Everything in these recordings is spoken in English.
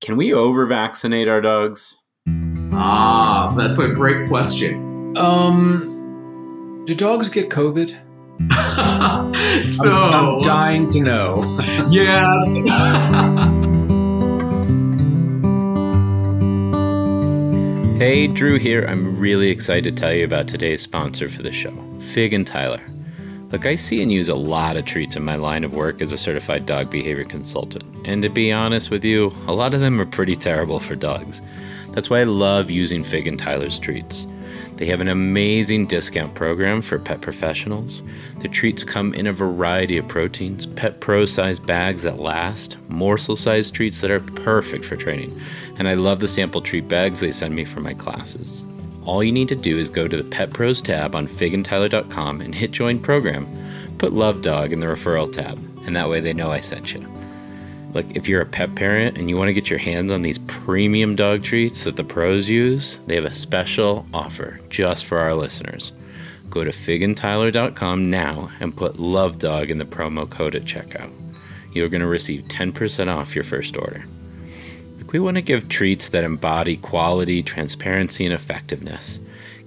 Can we over vaccinate our dogs? Ah, that's a great question. Um, do dogs get COVID? so I'm, I'm dying to know. yes. Hey, Drew here. I'm really excited to tell you about today's sponsor for the show, Fig and Tyler. Look, I see and use a lot of treats in my line of work as a certified dog behavior consultant. And to be honest with you, a lot of them are pretty terrible for dogs. That's why I love using Fig and Tyler's treats. They have an amazing discount program for pet professionals. The treats come in a variety of proteins, pet pro sized bags that last, morsel sized treats that are perfect for training. And I love the sample treat bags they send me for my classes. All you need to do is go to the Pet Pros tab on figandtyler.com and hit join program. Put Love Dog in the referral tab, and that way they know I sent you. Look, if you're a pet parent and you want to get your hands on these premium dog treats that the pros use, they have a special offer just for our listeners. Go to figandtyler.com now and put Love Dog in the promo code at checkout. You're going to receive 10% off your first order. We want to give treats that embody quality, transparency, and effectiveness.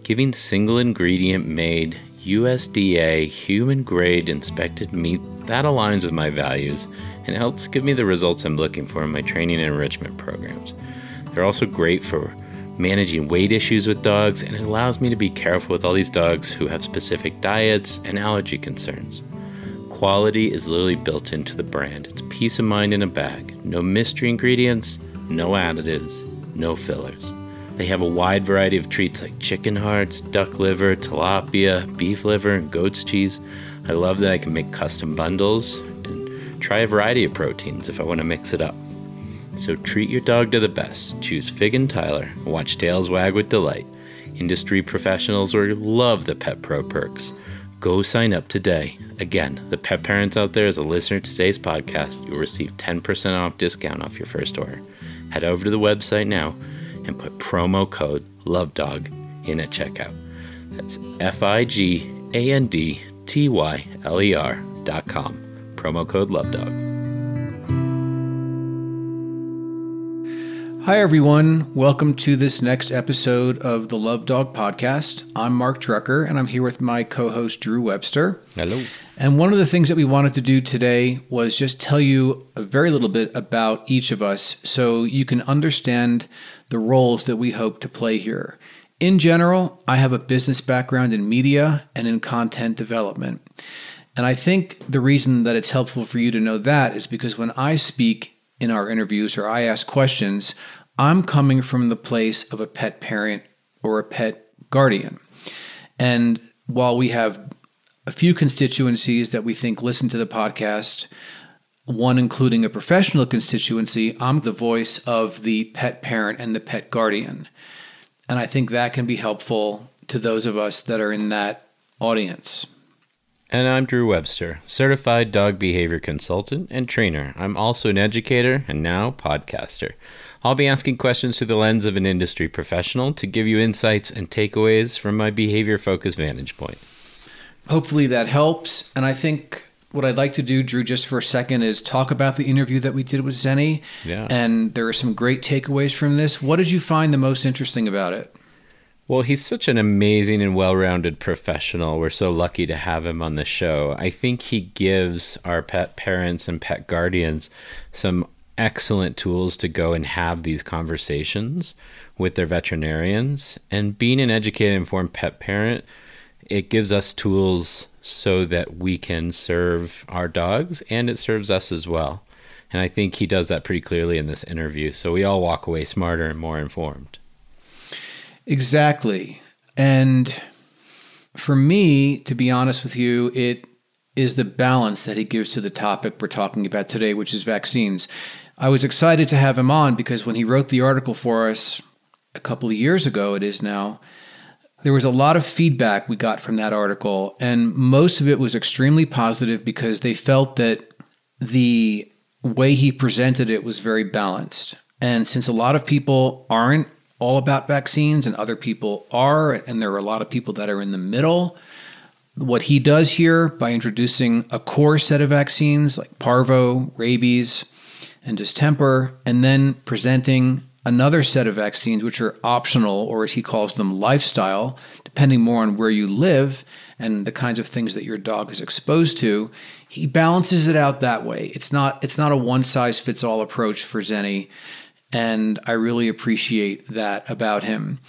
Giving single ingredient made, USDA, human grade inspected meat that aligns with my values and helps give me the results I'm looking for in my training and enrichment programs. They're also great for managing weight issues with dogs, and it allows me to be careful with all these dogs who have specific diets and allergy concerns. Quality is literally built into the brand. It's peace of mind in a bag. No mystery ingredients, no additives, no fillers. They have a wide variety of treats like chicken hearts, duck liver, tilapia, beef liver, and goat's cheese. I love that I can make custom bundles and try a variety of proteins if I want to mix it up. So treat your dog to the best. Choose Fig and Tyler. Watch tails wag with delight. Industry professionals will love the Pet Pro perks. Go sign up today. Again, the pet parents out there, as a listener to today's podcast, you'll receive 10% off discount off your first order head over to the website now and put promo code LOVEDOG in at checkout. That's F I G A N D T Y L E R dot com. Promo code LOVEDOG. Hi, everyone. Welcome to this next episode of the Love Dog Podcast. I'm Mark Drucker, and I'm here with my co host, Drew Webster. Hello. And one of the things that we wanted to do today was just tell you a very little bit about each of us so you can understand the roles that we hope to play here. In general, I have a business background in media and in content development. And I think the reason that it's helpful for you to know that is because when I speak in our interviews or I ask questions, I'm coming from the place of a pet parent or a pet guardian. And while we have a few constituencies that we think listen to the podcast, one including a professional constituency, I'm the voice of the pet parent and the pet guardian. And I think that can be helpful to those of us that are in that audience. And I'm Drew Webster, certified dog behavior consultant and trainer. I'm also an educator and now podcaster. I'll be asking questions through the lens of an industry professional to give you insights and takeaways from my behavior focused vantage point. Hopefully that helps. And I think what I'd like to do, Drew, just for a second, is talk about the interview that we did with Zenny. Yeah. And there are some great takeaways from this. What did you find the most interesting about it? Well, he's such an amazing and well rounded professional. We're so lucky to have him on the show. I think he gives our pet parents and pet guardians some excellent tools to go and have these conversations with their veterinarians. And being an educated, informed pet parent, it gives us tools so that we can serve our dogs and it serves us as well. And I think he does that pretty clearly in this interview. So we all walk away smarter and more informed. Exactly. And for me, to be honest with you, it is the balance that he gives to the topic we're talking about today, which is vaccines. I was excited to have him on because when he wrote the article for us a couple of years ago, it is now, there was a lot of feedback we got from that article. And most of it was extremely positive because they felt that the way he presented it was very balanced. And since a lot of people aren't all about vaccines and other people are, and there are a lot of people that are in the middle. What he does here by introducing a core set of vaccines like parvo, rabies, and distemper, and then presenting another set of vaccines, which are optional, or as he calls them, lifestyle, depending more on where you live and the kinds of things that your dog is exposed to. He balances it out that way. It's not it's not a one size fits all approach for Zenny, and I really appreciate that about him.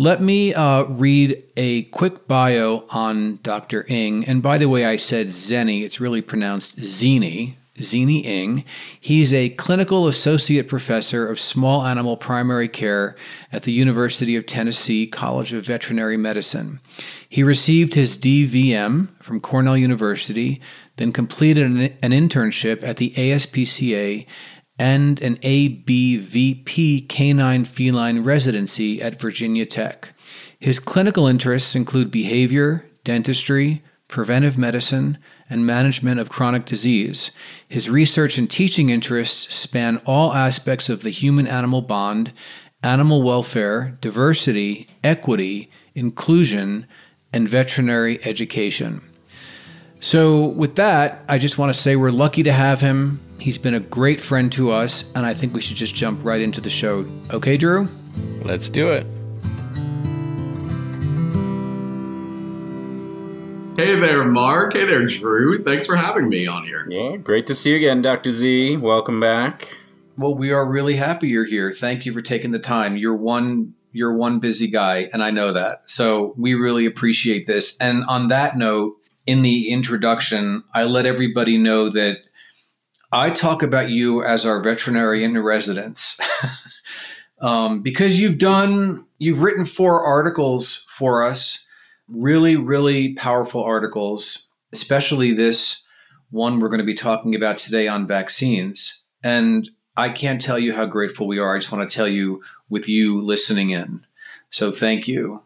Let me uh, read a quick bio on Dr. Ng. And by the way, I said Zenny. It's really pronounced Zini. Zini Ng. He's a clinical associate professor of small animal primary care at the University of Tennessee College of Veterinary Medicine. He received his DVM from Cornell University, then completed an, an internship at the ASPCA and an ABVP canine feline residency at Virginia Tech. His clinical interests include behavior, dentistry, preventive medicine, and management of chronic disease. His research and teaching interests span all aspects of the human animal bond, animal welfare, diversity, equity, inclusion, and veterinary education. So, with that, I just want to say we're lucky to have him. He's been a great friend to us, and I think we should just jump right into the show. Okay, Drew? Let's do it. Hey there, Mark. Hey there, Drew. Thanks for having me on here. Yeah, great to see you again, Dr. Z. Welcome back. Well, we are really happy you're here. Thank you for taking the time. You're one you're one busy guy, and I know that. So we really appreciate this. And on that note, in the introduction, I let everybody know that I talk about you as our veterinarian in residence um, because you've done, you've written four articles for us, really, really powerful articles, especially this one we're going to be talking about today on vaccines. And I can't tell you how grateful we are. I just want to tell you with you listening in. So thank you.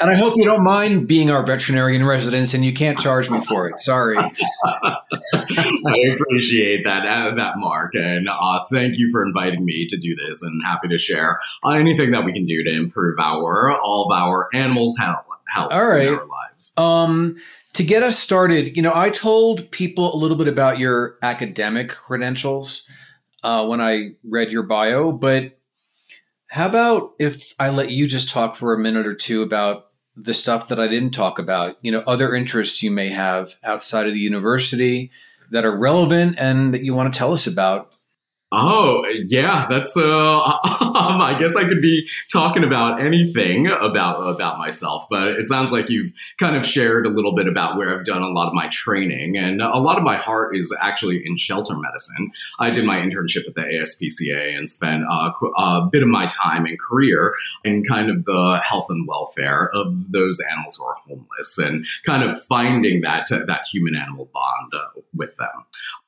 And I hope you don't mind being our veterinarian residence and you can't charge me for it. Sorry. I appreciate that, uh, that Mark. And uh, thank you for inviting me to do this and happy to share uh, anything that we can do to improve our, all of our animals' health, health all right. in our lives. Um, to get us started, you know, I told people a little bit about your academic credentials uh, when I read your bio, but how about if I let you just talk for a minute or two about the stuff that I didn't talk about? You know, other interests you may have outside of the university that are relevant and that you want to tell us about. Oh yeah, that's uh. Um, I guess I could be talking about anything about about myself, but it sounds like you've kind of shared a little bit about where I've done a lot of my training, and a lot of my heart is actually in shelter medicine. I did my internship at the ASPCA and spent uh, a bit of my time and career in kind of the health and welfare of those animals who are homeless, and kind of finding that that human animal bond uh, with them.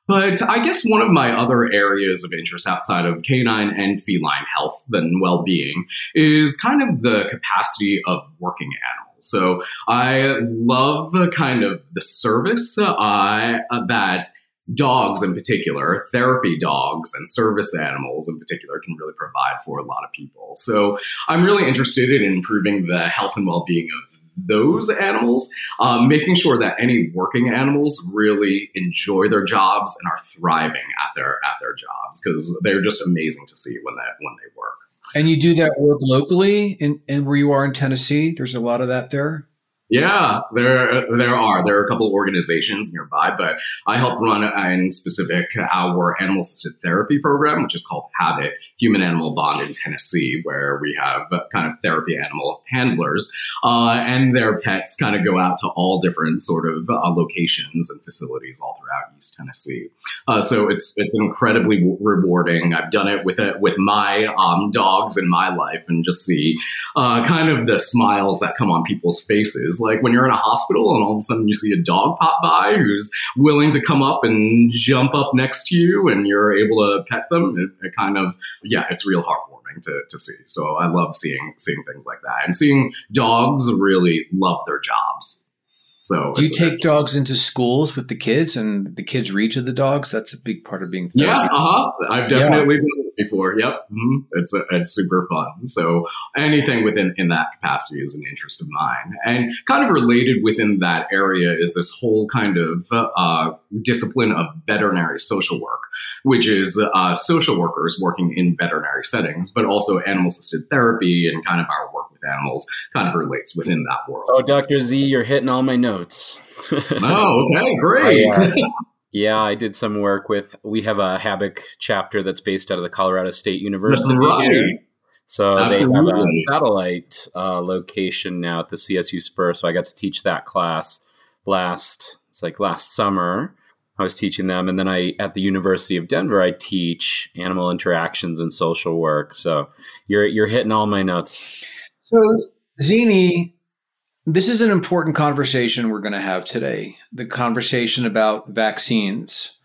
But I guess one of my other areas of interest outside of canine and feline health and well being is kind of the capacity of working animals. So I love kind of the service uh, that dogs in particular, therapy dogs and service animals in particular, can really provide for a lot of people. So I'm really interested in improving the health and well being of those animals, um, making sure that any working animals really enjoy their jobs and are thriving at their at their jobs because they're just amazing to see when they when they work. And you do that work locally in, in where you are in Tennessee. There's a lot of that there. Yeah, there there are there are a couple organizations nearby, but I help run in specific our animal assisted therapy program, which is called Habit Human Animal Bond in Tennessee, where we have kind of therapy animal handlers uh, and their pets kind of go out to all different sort of uh, locations and facilities all throughout East Tennessee. Uh, so it's it's incredibly rewarding. I've done it with it with my um, dogs in my life, and just see uh, kind of the smiles that come on people's faces like when you're in a hospital and all of a sudden you see a dog pop by who's willing to come up and jump up next to you and you're able to pet them. It, it kind of, yeah, it's real heartwarming to, to see. So I love seeing seeing things like that and seeing dogs really love their jobs. So you take dogs into schools with the kids, and the kids read to the dogs. That's a big part of being. Therapy. Yeah, uh huh. I've definitely yeah. been before. Yep, mm-hmm. it's a, it's super fun. So anything within in that capacity is an interest of mine, and kind of related within that area is this whole kind of uh, discipline of veterinary social work, which is uh, social workers working in veterinary settings, but also animal assisted therapy and kind of our work with animals kind of relates within that world. Oh, Dr. Z, you're hitting all my notes. oh, okay, great. I, uh, yeah, I did some work with. We have a HABIC chapter that's based out of the Colorado State University. Right. So Absolutely. they have a satellite uh, location now at the CSU Spur. So I got to teach that class last. It's like last summer. I was teaching them, and then I at the University of Denver I teach animal interactions and social work. So you're you're hitting all my notes. So Zini, this is an important conversation we're going to have today. The conversation about vaccines.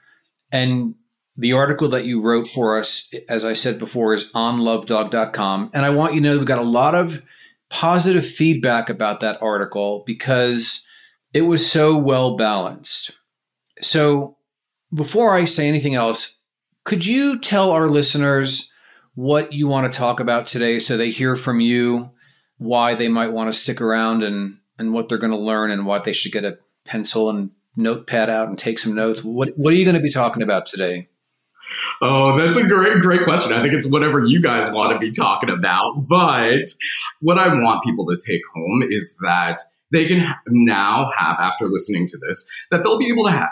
And the article that you wrote for us, as I said before, is on lovedog.com. And I want you to know we got a lot of positive feedback about that article because it was so well balanced. So before I say anything else, could you tell our listeners what you want to talk about today so they hear from you why they might want to stick around and and what they're going to learn and why they should get a pencil and notepad out and take some notes. What what are you going to be talking about today? Oh, that's a great, great question. I think it's whatever you guys want to be talking about. But what I want people to take home is that they can now have, after listening to this, that they'll be able to have,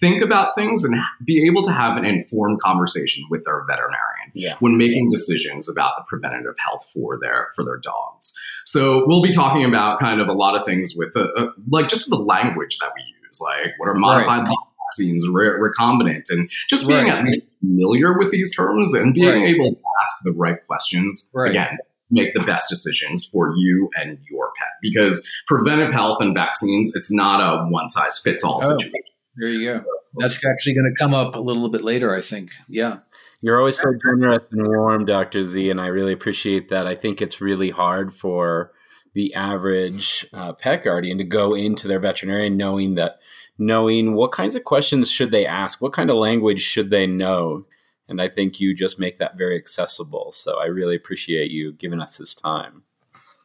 think about things and be able to have an informed conversation with their veterinarian yeah. when making decisions about the preventative health for their for their dogs. So we'll be talking about kind of a lot of things with uh, uh, like just the language that we use, like what are modified right. vaccines, re- recombinant, and just being right. at least familiar with these terms and being right. able to ask the right questions again make the best decisions for you and your pet because preventive health and vaccines it's not a one size fits all oh. situation there you go. So, That's actually going to come up a little bit later, I think. Yeah. You're always so generous and warm, Dr. Z, and I really appreciate that. I think it's really hard for the average uh, pet guardian to go into their veterinarian knowing that knowing what kinds of questions should they ask, what kind of language should they know, and I think you just make that very accessible. So I really appreciate you giving us this time.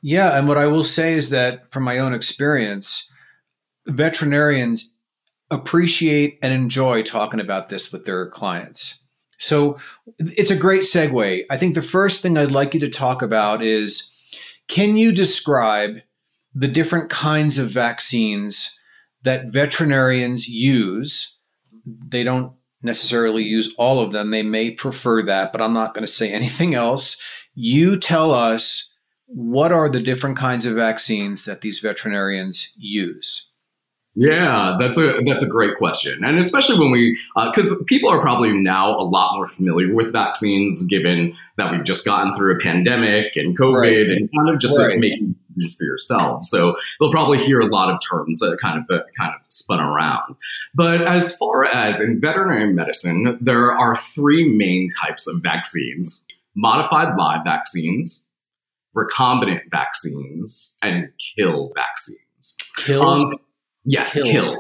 Yeah, and what I will say is that from my own experience, veterinarians appreciate and enjoy talking about this with their clients. So it's a great segue. I think the first thing I'd like you to talk about is can you describe the different kinds of vaccines that veterinarians use? They don't necessarily use all of them. They may prefer that, but I'm not going to say anything else. You tell us what are the different kinds of vaccines that these veterinarians use? Yeah, that's a that's a great question, and especially when we because uh, people are probably now a lot more familiar with vaccines, given that we've just gotten through a pandemic and COVID, right. and kind of just right. like making decisions for yourself. So they'll probably hear a lot of terms that kind of kind of spun around. But as far as in veterinary medicine, there are three main types of vaccines: modified live vaccines, recombinant vaccines, and killed vaccines. Killed. Um, yeah, killed.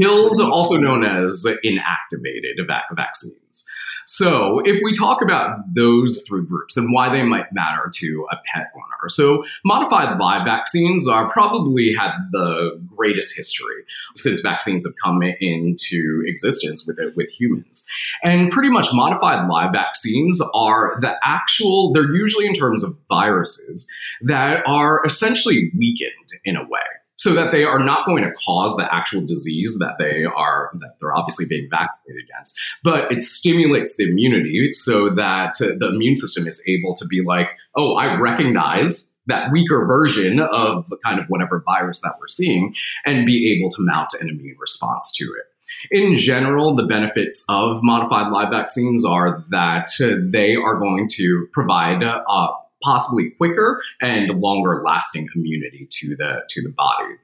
Killed, killed also known as inactivated vac- vaccines. So, if we talk about those three groups and why they might matter to a pet owner, so modified live vaccines are probably had the greatest history since vaccines have come into existence with with humans. And pretty much modified live vaccines are the actual, they're usually in terms of viruses that are essentially weakened in a way so that they are not going to cause the actual disease that they are that they're obviously being vaccinated against but it stimulates the immunity so that the immune system is able to be like oh i recognize that weaker version of kind of whatever virus that we're seeing and be able to mount an immune response to it. In general, the benefits of modified live vaccines are that they are going to provide uh, possibly quicker and longer lasting immunity to the to the body.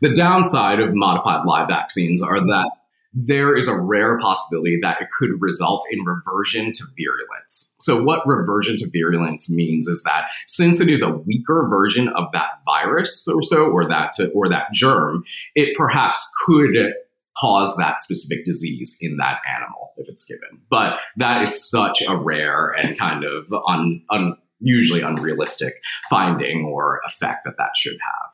The downside of modified live vaccines are that there is a rare possibility that it could result in reversion to virulence. So, what reversion to virulence means is that since it is a weaker version of that virus or so, or that or that germ, it perhaps could cause that specific disease in that animal if it's given. But that is such a rare and kind of un, un, usually unrealistic finding or effect that that should have.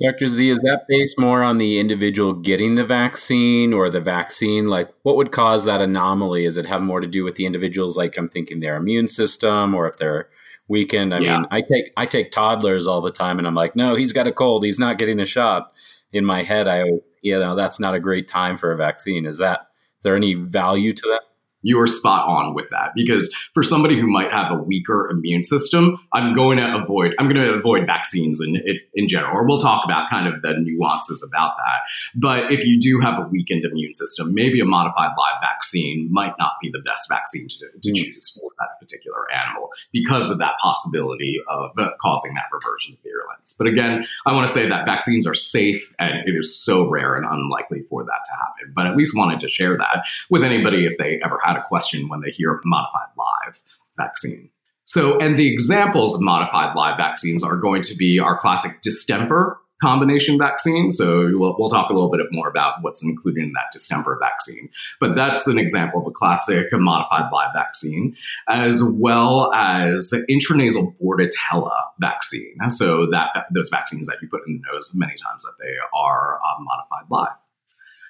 Dr. Z, is that based more on the individual getting the vaccine or the vaccine? Like, what would cause that anomaly? Does it have more to do with the individuals? Like, I'm thinking their immune system, or if they're weakened. I yeah. mean, I take I take toddlers all the time, and I'm like, no, he's got a cold. He's not getting a shot. In my head, I you know that's not a great time for a vaccine. Is that is there any value to that? You are spot on with that because for somebody who might have a weaker immune system, I'm going to avoid I'm going to avoid vaccines in in general. Or we'll talk about kind of the nuances about that. But if you do have a weakened immune system, maybe a modified live vaccine might not be the best vaccine to, to mm. choose for that particular animal because of that possibility of uh, causing that reversion of virulence. But again, I want to say that vaccines are safe and it is so rare and unlikely for that to happen. But at least wanted to share that with anybody if they ever had a question when they hear modified live vaccine. So, and the examples of modified live vaccines are going to be our classic distemper combination vaccine. So we'll, we'll, talk a little bit more about what's included in that distemper vaccine. But that's an example of a classic modified live vaccine, as well as intranasal bordetella vaccine. So that those vaccines that you put in the nose, many times that they are uh, modified live.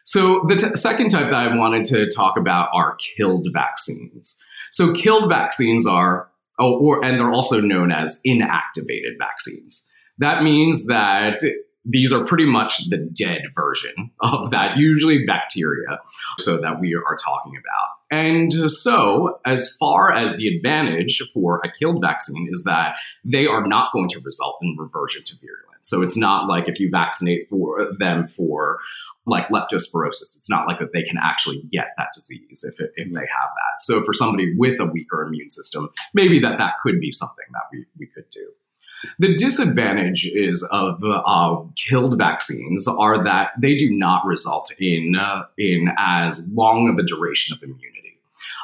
So the t- second type that I wanted to talk about are killed vaccines. So killed vaccines are, oh, or and they're also known as inactivated vaccines. That means that these are pretty much the dead version of that, usually bacteria, so that we are talking about. And so, as far as the advantage for a killed vaccine is that they are not going to result in reversion to virulence. So it's not like if you vaccinate for them for like leptospirosis. It's not like that they can actually get that disease if, it, if they have that. So for somebody with a weaker immune system, maybe that that could be something that we, we could do. The disadvantage is of uh, killed vaccines are that they do not result in uh, in as long of a duration of immunity.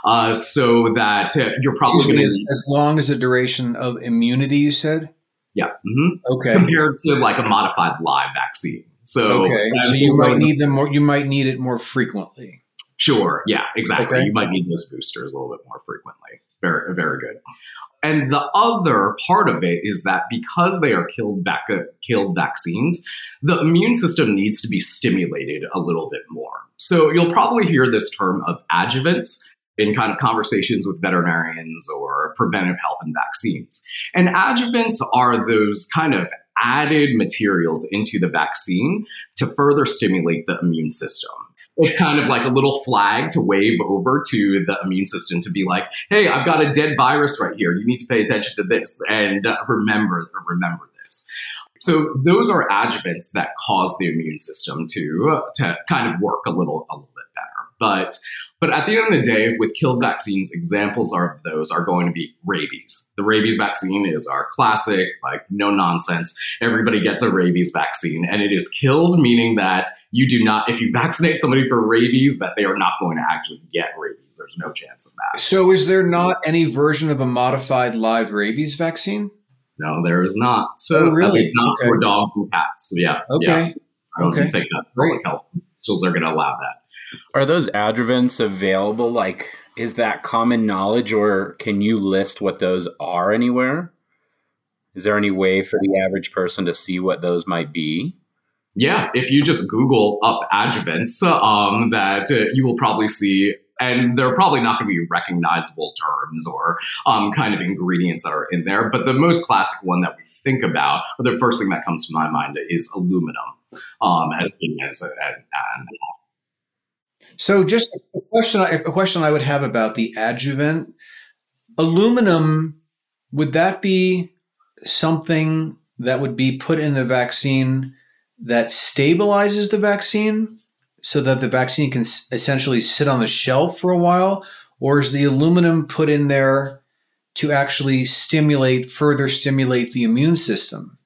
Uh, so that uh, you're probably going to as long as a duration of immunity. You said, yeah, mm-hmm. okay, compared to like a modified live vaccine. So, okay. so you might need them more. You might need it more frequently. Sure. Yeah. Exactly. Okay. You might need those boosters a little bit more frequently. Very, very good. And the other part of it is that because they are killed vac- killed vaccines, the immune system needs to be stimulated a little bit more. So you'll probably hear this term of adjuvants in kind of conversations with veterinarians or preventive health and vaccines. And adjuvants are those kind of added materials into the vaccine to further stimulate the immune system. It's kind of like a little flag to wave over to the immune system to be like, "Hey, I've got a dead virus right here. You need to pay attention to this and uh, remember remember this." So those are adjuvants that cause the immune system to to kind of work a little a little bit better. But but at the end of the day, with killed vaccines, examples of those are going to be rabies. The rabies vaccine is our classic, like no nonsense. Everybody gets a rabies vaccine, and it is killed, meaning that you do not, if you vaccinate somebody for rabies, that they are not going to actually get rabies. There's no chance of that. So, is there not any version of a modified live rabies vaccine? No, there is not. So, oh, really? it's not okay. for dogs and cats. So, yeah. Okay. Yeah. I don't okay. think that public health officials are going to allow that. Are those adjuvants available? Like, is that common knowledge, or can you list what those are anywhere? Is there any way for the average person to see what those might be? Yeah, if you just Google up adjuvants, um, that uh, you will probably see, and they're probably not going to be recognizable terms or um, kind of ingredients that are in there. But the most classic one that we think about, or the first thing that comes to my mind, is aluminum um, as being as a, an so, just a question, a question I would have about the adjuvant aluminum. Would that be something that would be put in the vaccine that stabilizes the vaccine so that the vaccine can essentially sit on the shelf for a while? Or is the aluminum put in there to actually stimulate, further stimulate the immune system?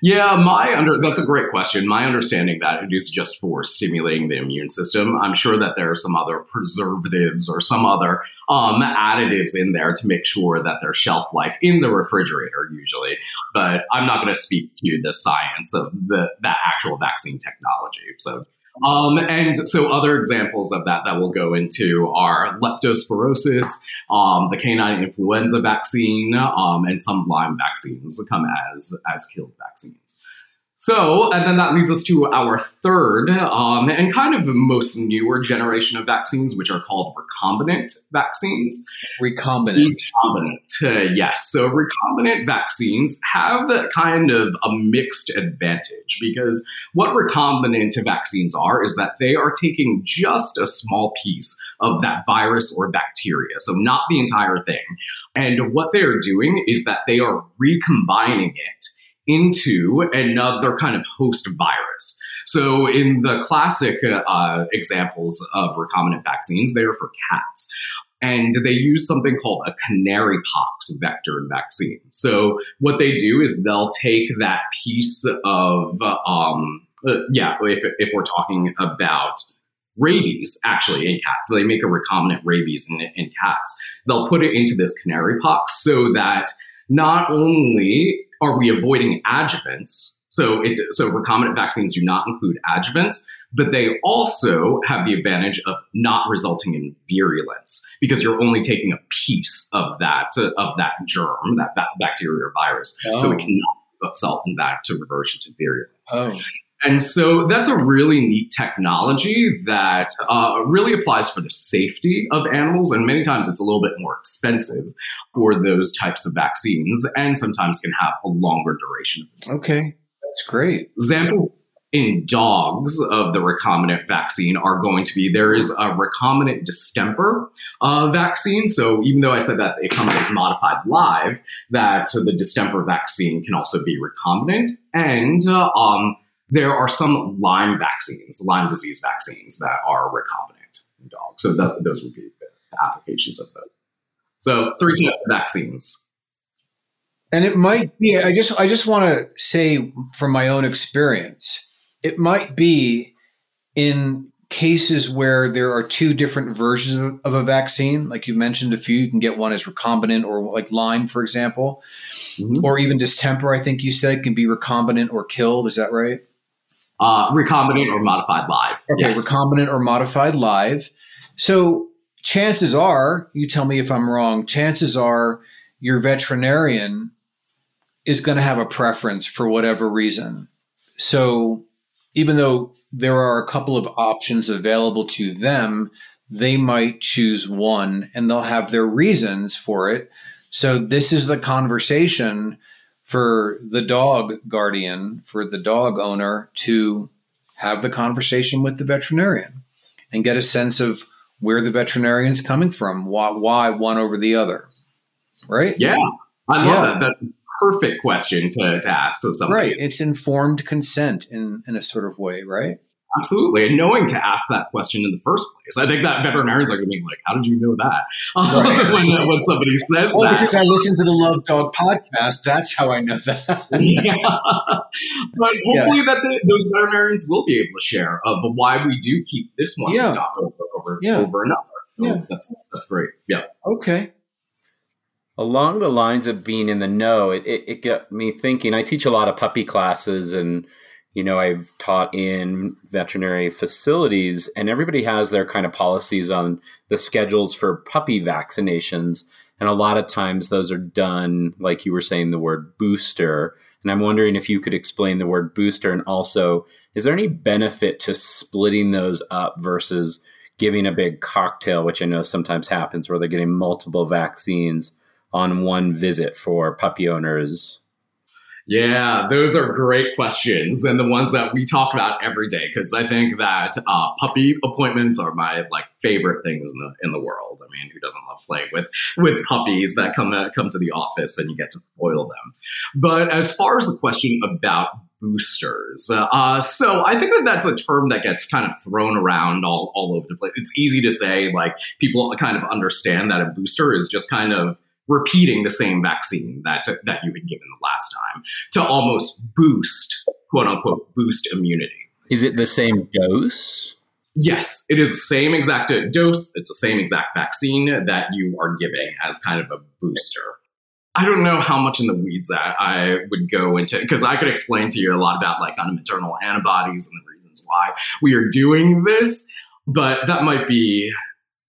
Yeah, my under that's a great question. My understanding that it is just for stimulating the immune system. I'm sure that there are some other preservatives or some other um, additives in there to make sure that their shelf life in the refrigerator usually. But I'm not going to speak to the science of the that actual vaccine technology. So um, and so other examples of that that we'll go into are leptospirosis, um, the canine influenza vaccine, um, and some Lyme vaccines come as as killed vaccines. So, and then that leads us to our third um, and kind of most newer generation of vaccines, which are called recombinant vaccines. Recombinant. Recombinant, uh, yes. So, recombinant vaccines have kind of a mixed advantage because what recombinant vaccines are is that they are taking just a small piece of that virus or bacteria, so not the entire thing. And what they are doing is that they are recombining it into another kind of host virus. So, in the classic uh, examples of recombinant vaccines, they are for cats. And they use something called a canary pox vector vaccine. So, what they do is they'll take that piece of, um, uh, yeah, if, if we're talking about rabies actually in cats. They make a recombinant rabies in, in cats. They'll put it into this canary pox so that not only are we avoiding adjuvants? So, it, so recombinant vaccines do not include adjuvants, but they also have the advantage of not resulting in virulence because you're only taking a piece of that of that germ, that, that bacteria or virus. Oh. So it oh. cannot result in that to reversion to virulence. Oh. And so that's a really neat technology that uh, really applies for the safety of animals. And many times it's a little bit more expensive for those types of vaccines and sometimes can have a longer duration. Okay, that's great. Examples in dogs of the recombinant vaccine are going to be there is a recombinant distemper uh, vaccine. So even though I said that it comes as modified live, that the distemper vaccine can also be recombinant. And uh, um, there are some Lyme vaccines, Lyme disease vaccines that are recombinant in dogs. So that, those would be the applications of those. So three types of vaccines. And it might be, I just I just want to say from my own experience, it might be in cases where there are two different versions of, of, a vaccine, like you mentioned a few, you can get one as recombinant or like Lyme, for example, mm-hmm. or even distemper, I think you said can be recombinant or killed. Is that right? Uh, recombinant or modified live. Okay, yes. recombinant or modified live. So chances are, you tell me if I'm wrong, chances are your veterinarian is going to have a preference for whatever reason. So even though there are a couple of options available to them, they might choose one and they'll have their reasons for it. So this is the conversation for the dog guardian, for the dog owner to have the conversation with the veterinarian and get a sense of where the veterinarian's coming from, why, why one over the other. Right? Yeah. I love yeah. that. That's a perfect question to, to ask to somebody. Right. It's informed consent in, in a sort of way, right? Absolutely. And knowing to ask that question in the first place. I think that veterinarians are going to be like, how did you know that? Right. when, uh, when somebody says well, that. because I listen to the Love Dog podcast. That's how I know that. yeah. But hopefully yes. that the, those veterinarians will be able to share of why we do keep this one yeah. over, over, yeah. over another. So yeah. That's, that's great. Yeah. Okay. Along the lines of being in the know, it, it, it got me thinking. I teach a lot of puppy classes and – you know, I've taught in veterinary facilities, and everybody has their kind of policies on the schedules for puppy vaccinations. And a lot of times those are done, like you were saying, the word booster. And I'm wondering if you could explain the word booster. And also, is there any benefit to splitting those up versus giving a big cocktail, which I know sometimes happens where they're getting multiple vaccines on one visit for puppy owners? Yeah, those are great questions and the ones that we talk about every day because I think that uh, puppy appointments are my like favorite things in the in the world. I mean, who doesn't love playing with with puppies that come to, come to the office and you get to spoil them? But as far as the question about boosters. Uh, so I think that that's a term that gets kind of thrown around all, all over the place. It's easy to say, like, people kind of understand that a booster is just kind of repeating the same vaccine that that you had given the last time to almost boost quote unquote boost immunity. Is it the same dose? Yes, it is the same exact dose. It's the same exact vaccine that you are giving as kind of a booster. I don't know how much in the weeds that I would go into because I could explain to you a lot about like kind of maternal antibodies and the reasons why we are doing this, but that might be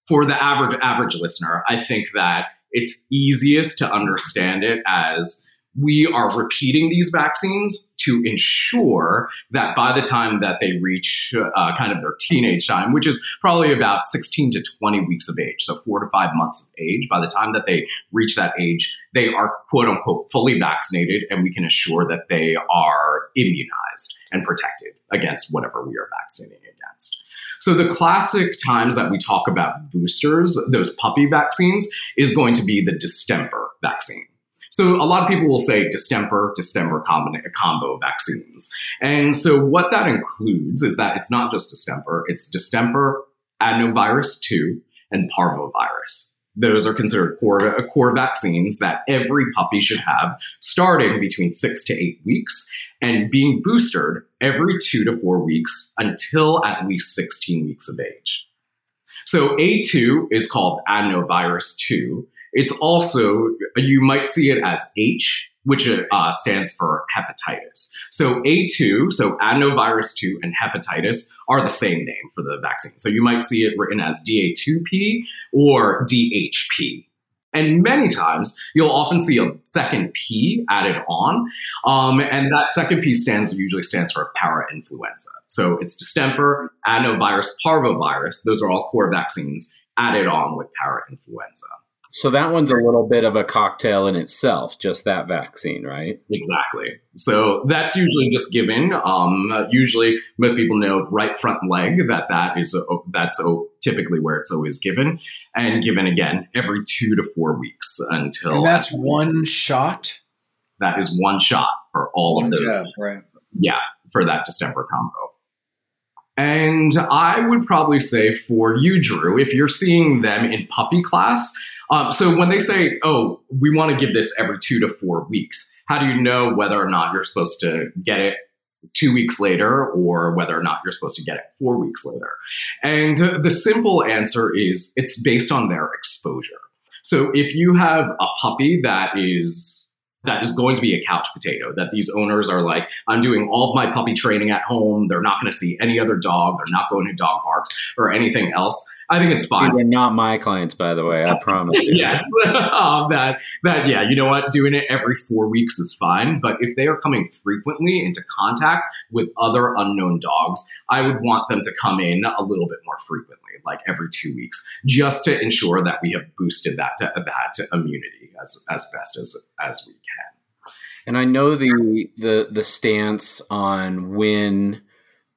for the average average listener. I think that it's easiest to understand it as we are repeating these vaccines to ensure that by the time that they reach uh, kind of their teenage time, which is probably about 16 to 20 weeks of age, so four to five months of age, by the time that they reach that age, they are quote unquote fully vaccinated, and we can assure that they are immunized and protected against whatever we are vaccinating against. So the classic times that we talk about boosters, those puppy vaccines, is going to be the distemper vaccine. So a lot of people will say distemper, distemper combo, combo vaccines. And so what that includes is that it's not just distemper, it's distemper, adenovirus 2, and parvovirus. Those are considered core, uh, core vaccines that every puppy should have starting between six to eight weeks and being boosted every two to four weeks until at least 16 weeks of age. So A2 is called adenovirus 2 it's also, you might see it as H, which uh, stands for hepatitis. So A2, so adenovirus 2 and hepatitis are the same name for the vaccine. So you might see it written as DA2P or DHP. And many times you'll often see a second P added on. Um, and that second P stands usually stands for parainfluenza. So it's distemper, adenovirus, parvovirus. Those are all core vaccines added on with parainfluenza. So that one's a little bit of a cocktail in itself, just that vaccine, right? Exactly. So that's usually just given. Um, usually, most people know right front leg that that is a, that's a, typically where it's always given, and given again every two to four weeks until. And that's one shot. That is one shot for all one of those. Jab, right. Yeah, for that distemper combo. And I would probably say for you, Drew, if you're seeing them in puppy class, um, so when they say, "Oh, we want to give this every two to four weeks," how do you know whether or not you're supposed to get it two weeks later or whether or not you're supposed to get it four weeks later? And the simple answer is it's based on their exposure. So if you have a puppy that is that is going to be a couch potato. That these owners are like, I'm doing all of my puppy training at home. They're not going to see any other dog. They're not going to dog parks or anything else. I think it's fine. They're not my clients, by the way. I promise. You. yes, um, that that yeah. You know what? Doing it every four weeks is fine. But if they are coming frequently into contact with other unknown dogs, I would want them to come in a little bit more frequently like every two weeks, just to ensure that we have boosted that that immunity as as best as as we can. And I know the the the stance on when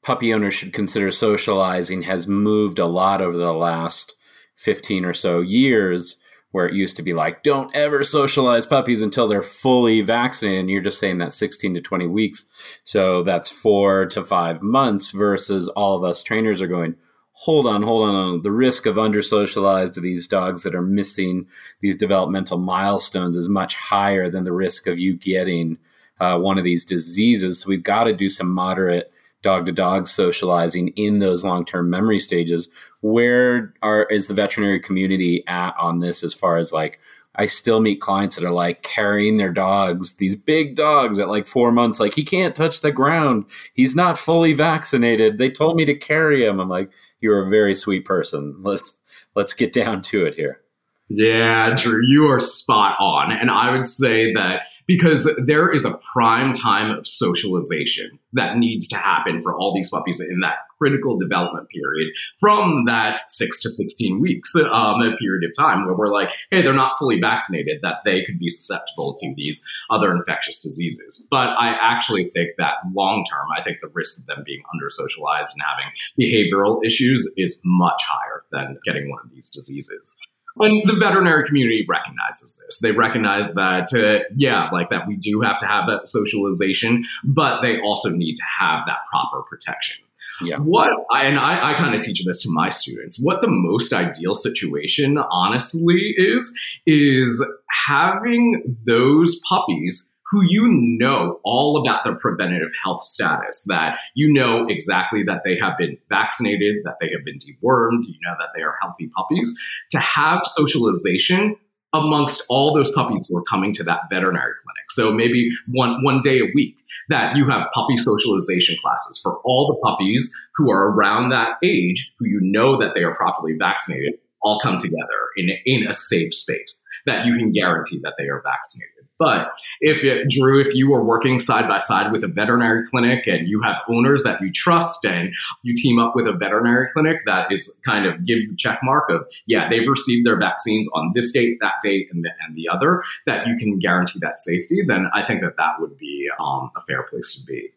puppy owners should consider socializing has moved a lot over the last 15 or so years where it used to be like don't ever socialize puppies until they're fully vaccinated and you're just saying that 16 to 20 weeks so that's 4 to 5 months versus all of us trainers are going hold on, hold on, the risk of under socialized to these dogs that are missing these developmental milestones is much higher than the risk of you getting uh, one of these diseases. So we've got to do some moderate dog to dog socializing in those long term memory stages. Where are is the veterinary community at on this as far as like I still meet clients that are like carrying their dogs, these big dogs at like four months, like he can't touch the ground. He's not fully vaccinated. They told me to carry him. I'm like, you're a very sweet person. Let's let's get down to it here. Yeah, Drew, you are spot on. And I would say that because there is a prime time of socialization that needs to happen for all these puppies in that critical development period from that six to 16 weeks um, period of time where we're like, hey, they're not fully vaccinated, that they could be susceptible to these other infectious diseases. But I actually think that long term, I think the risk of them being under socialized and having behavioral issues is much higher than getting one of these diseases. And the veterinary community recognizes this. They recognize that, uh, yeah, like that we do have to have that socialization, but they also need to have that proper protection. Yeah. What I, and I, I kind of teach this to my students. What the most ideal situation, honestly, is is having those puppies who you know all about their preventative health status, that you know exactly that they have been vaccinated, that they have been dewormed, you know that they are healthy puppies, to have socialization amongst all those puppies who are coming to that veterinary clinic. So maybe one, one day a week that you have puppy socialization classes for all the puppies who are around that age, who you know that they are properly vaccinated, all come together in, in a safe space that you can guarantee that they are vaccinated. But if it, Drew, if you were working side by side with a veterinary clinic and you have owners that you trust and you team up with a veterinary clinic that is kind of gives the check mark of, yeah, they've received their vaccines on this date, that date, and the, and the other, that you can guarantee that safety, then I think that that would be um, a fair place to be.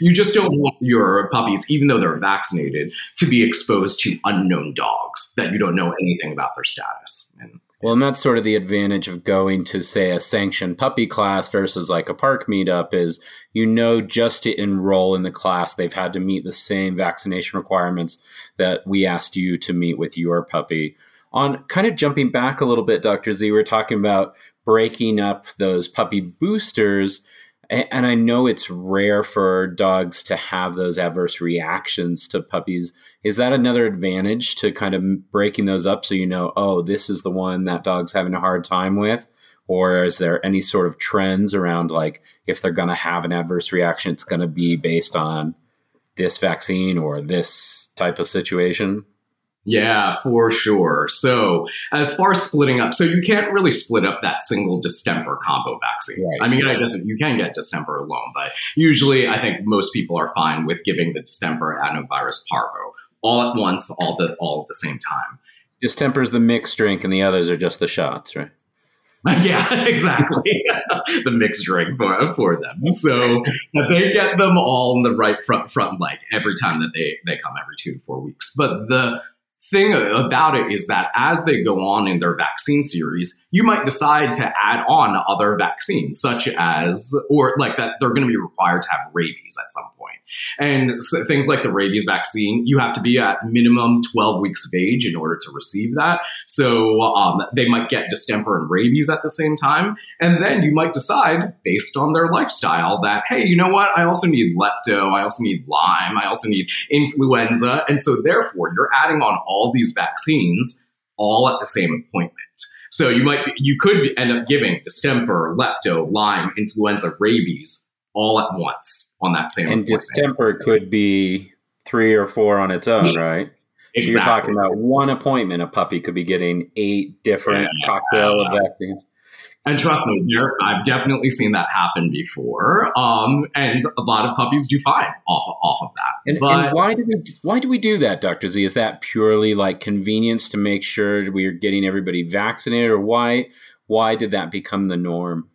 You just don't want your puppies, even though they're vaccinated, to be exposed to unknown dogs that you don't know anything about their status. And well, and that's sort of the advantage of going to, say, a sanctioned puppy class versus like a park meetup is you know just to enroll in the class, they've had to meet the same vaccination requirements that we asked you to meet with your puppy. On kind of jumping back a little bit, Dr. Z, we're talking about breaking up those puppy boosters. And I know it's rare for dogs to have those adverse reactions to puppies. Is that another advantage to kind of breaking those up so you know, oh, this is the one that dog's having a hard time with? Or is there any sort of trends around like if they're going to have an adverse reaction, it's going to be based on this vaccine or this type of situation? Yeah, for sure. So, as far as splitting up, so you can't really split up that single distemper combo vaccine. Right. I mean, I guess you can get distemper alone, but usually I think most people are fine with giving the distemper adenovirus parvo all at once, all the all at the same time. Distemper is the mixed drink, and the others are just the shots, right? yeah, exactly. the mixed drink for, for them. So they get them all in the right front front leg every time that they, they come every two to four weeks. But the thing about it is that as they go on in their vaccine series, you might decide to add on other vaccines, such as, or like that they're going to be required to have rabies at some point. And so things like the rabies vaccine, you have to be at minimum 12 weeks of age in order to receive that. So um, they might get distemper and rabies at the same time. And then you might decide, based on their lifestyle, that, hey, you know what? I also need lepto. I also need Lyme. I also need influenza. And so therefore, you're adding on all these vaccines all at the same appointment. So you might you could end up giving distemper, lepto, Lyme, influenza, rabies all at once on that same. And distemper could be three or four on its own, right? Exactly. So you're talking about one appointment. A puppy could be getting eight different yeah, cocktail of vaccines. And trust me, I've definitely seen that happen before. Um, and a lot of puppies do fine off of, off of that. And, but, and, why do we why do we do that, Doctor Z? Is that purely like convenience to make sure we're getting everybody vaccinated, or why why did that become the norm?